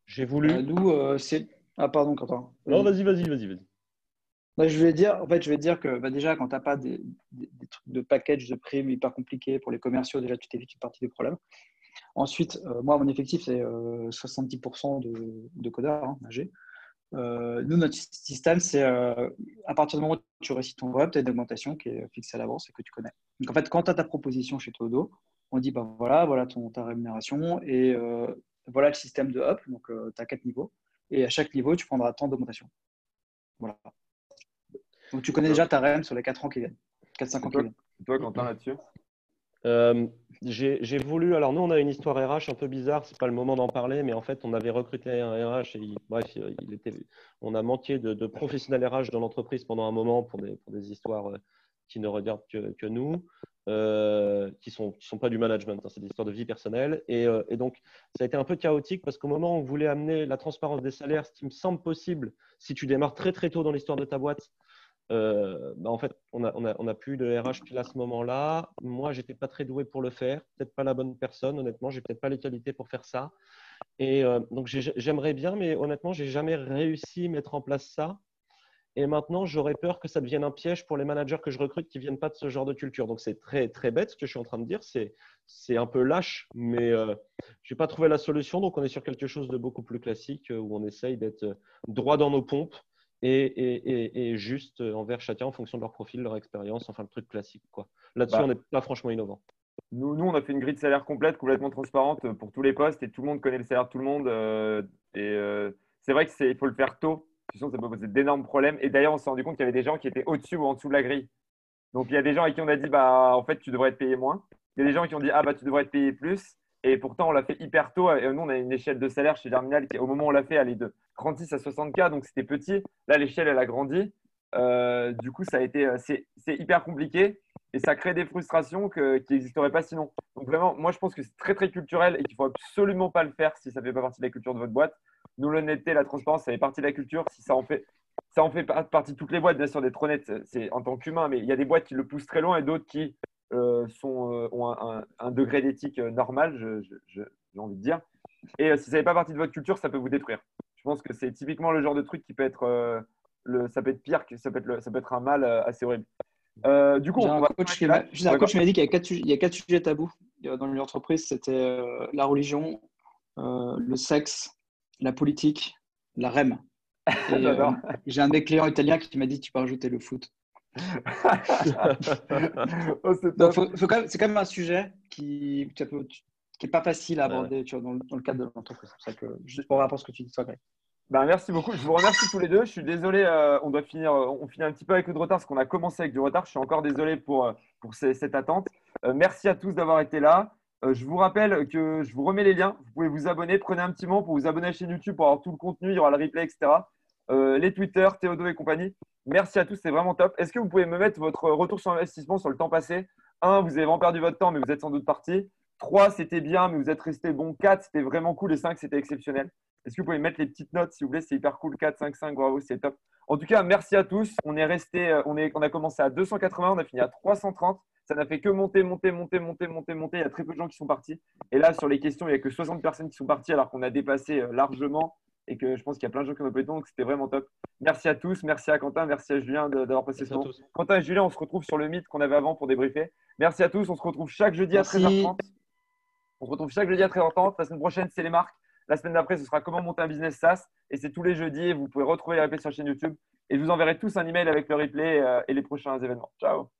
J'ai voulu. Euh, nous, euh, c'est. Ah, pardon, Quentin. Non, vas-y, vas-y, vas-y. vas-y. Bah, je vais dire, en fait, je vais dire que bah, déjà, quand tu n'as pas des, trucs de package de primes hyper compliqués pour les commerciaux, déjà, tu t'évites une partie des problèmes. Ensuite, euh, moi, mon effectif, c'est 70% euh, de, de, codeurs, hein, euh, nous, notre système, c'est à partir du moment où tu récites ton web, tu as une augmentation qui est fixée à l'avance et que tu connais. Donc, en fait, quand tu as ta proposition chez Todo, on dit bah, voilà, voilà ton, ta rémunération et voilà le système de up. Donc, tu as quatre niveaux. Et à chaque niveau, tu prendras tant d'augmentation. Voilà. Donc, tu connais déjà ta REM sur les 4 ans qui viennent. 4-5 ans qui viennent. Toi, Quentin, là-dessus? Euh, j'ai voulu. Alors, nous, on a une histoire RH un peu bizarre. C'est pas le moment d'en parler, mais en fait, on avait recruté un RH et bref, on a manqué de, professionnels RH dans l'entreprise pendant un moment pour des, histoires euh, qui ne regardent que, nous, euh, qui ne sont pas du management. Hein, c'est des histoires de vie personnelle. Et, et, donc, ça a été un peu chaotique parce qu'au moment où on voulait amener la transparence des salaires, ce qui me semble possible si tu démarres très très tôt dans l'histoire de ta boîte, euh, bah, en fait, on a, plus de RH pile à ce moment-là. Moi, j'étais pas très doué pour le faire. Peut-être pas la bonne personne, honnêtement. J'ai peut-être pas les qualités pour faire ça. Et euh, donc, j'aimerais bien, mais honnêtement, j'ai jamais réussi à mettre en place ça. Et maintenant, j'aurais peur que ça devienne un piège pour les managers que je recrute qui viennent pas de ce genre de culture. Donc, c'est très, très bête ce que je suis en train de dire. C'est un peu lâche, mais euh, je n'ai pas trouvé la solution. Donc, on est sur quelque chose de beaucoup plus classique où on essaye d'être droit dans nos pompes et, juste euh, envers chacun en fonction de leur profil, leur expérience, enfin le truc classique. Quoi. Là-dessus, bah. on n'est pas franchement innovant. Nous, nous, on a fait une grille de salaire complète, complètement transparente pour tous les postes et tout le monde connaît le salaire de tout le monde. Euh, et euh, c'est vrai qu'il faut le faire tôt, sinon ça peut poser d'énormes problèmes. Et d'ailleurs, on s'est rendu compte qu'il y avait des gens qui étaient au-dessus ou en dessous de la grille. Donc, il y a des gens à qui on a dit, bah, en fait, tu devrais être payé moins. Il y a des gens qui ont dit, ah, bah, tu devrais être payé plus. Et pourtant, on l'a fait hyper tôt. Et nous, on a une échelle de salaire chez Germinal qui, au moment où on l'a fait, elle est de 36 à 60K. Donc, c'était petit. Là, l'échelle, elle a grandi. Euh, du coup, ça a été, euh, c'est hyper compliqué et ça crée des frustrations qui n'existeraient pas sinon. Donc vraiment, moi je pense que c'est très très culturel et qu'il faut absolument pas le faire si ça ne fait pas partie de la culture de votre boîte. Nous, l'honnêteté, la transparence, ça fait partie de la culture. Si ça en fait, ça en fait partie de toutes les boîtes, bien sûr, d'être honnête, c'est en tant qu'humain, mais il y a des boîtes qui le poussent très loin et d'autres qui sont, ont un, degré d'éthique normal, j'ai envie de dire. Et si ça n'est pas partie de votre culture, ça peut vous détruire. Je pense que c'est typiquement le genre de truc qui peut être ça peut être pire, que ça peut être, ça peut être un mal euh, assez horrible. Euh, du coup, un coach qui m'a dit qu'il y, a quatre, il y a quatre sujets tabous dans l'entreprise. C'était euh, la religion, le sexe, la politique, la REM. J'ai un des clients italiens qui m'a dit tu peux rajouter le foot. oh, c'est quand, même un sujet qui qui n'est pas facile à aborder tu vois, dans, dans, le cadre de l'entreprise. C'est pour ça que, juste pour voir ce que tu dis, ça, ben, merci beaucoup. Je vous remercie tous les deux. Je suis désolé, euh, on doit finir, euh, on finit un petit peu avec le retard parce qu'on a commencé avec du retard. Je suis encore désolé pour, euh, pour cette attente. merci à tous d'avoir été là. je vous rappelle que je vous remets les liens. Vous pouvez vous abonner. Prenez un petit moment pour vous abonner à la chaîne YouTube pour avoir tout le contenu. Il y aura le replay, etc. les Twitter, Théodo et compagnie. Merci à tous, c'est vraiment top. Est-ce que vous pouvez me mettre votre retour sur investissement sur le temps passé? Un, vous avez vraiment perdu votre temps, mais vous êtes sans doute parti. 3, c'était bien, mais vous êtes resté bon. 4, c'était vraiment cool. Et 5, c'était exceptionnel. Est-ce que vous pouvez mettre les petites notes, s'il vous plaît? C'est hyper cool. 4, 5, 5, bravo, c'est top. En tout cas, merci à tous. On est resté, euh, on, est, on a commencé à 280, on a fini à 330. Ça n'a fait que monter, monter, monter, monter, monter, monter. Il y a très peu de gens qui sont partis. Et là, sur les questions, il n'y a que 60 personnes qui sont parties alors qu'on a dépassé euh, largement et que je pense qu'il y a plein de gens qui ont appelé donc c'était vraiment top. Merci à tous, merci à Quentin, merci à Julien d'avoir passé ce temps. Quentin et Julien, on se retrouve sur le mythe qu'on avait avant pour débriefer. Merci à tous, on se retrouve chaque jeudi à 13h30. On se retrouve chaque jeudi à 13h30. La semaine prochaine, c'est les marques. La semaine d'après, ce sera comment monter un business SaaS. Et c'est tous les jeudis. Vous pouvez retrouver les replays sur la chaîne YouTube. Et je vous enverrai tous un email avec le replay euh, et les prochains événements. Ciao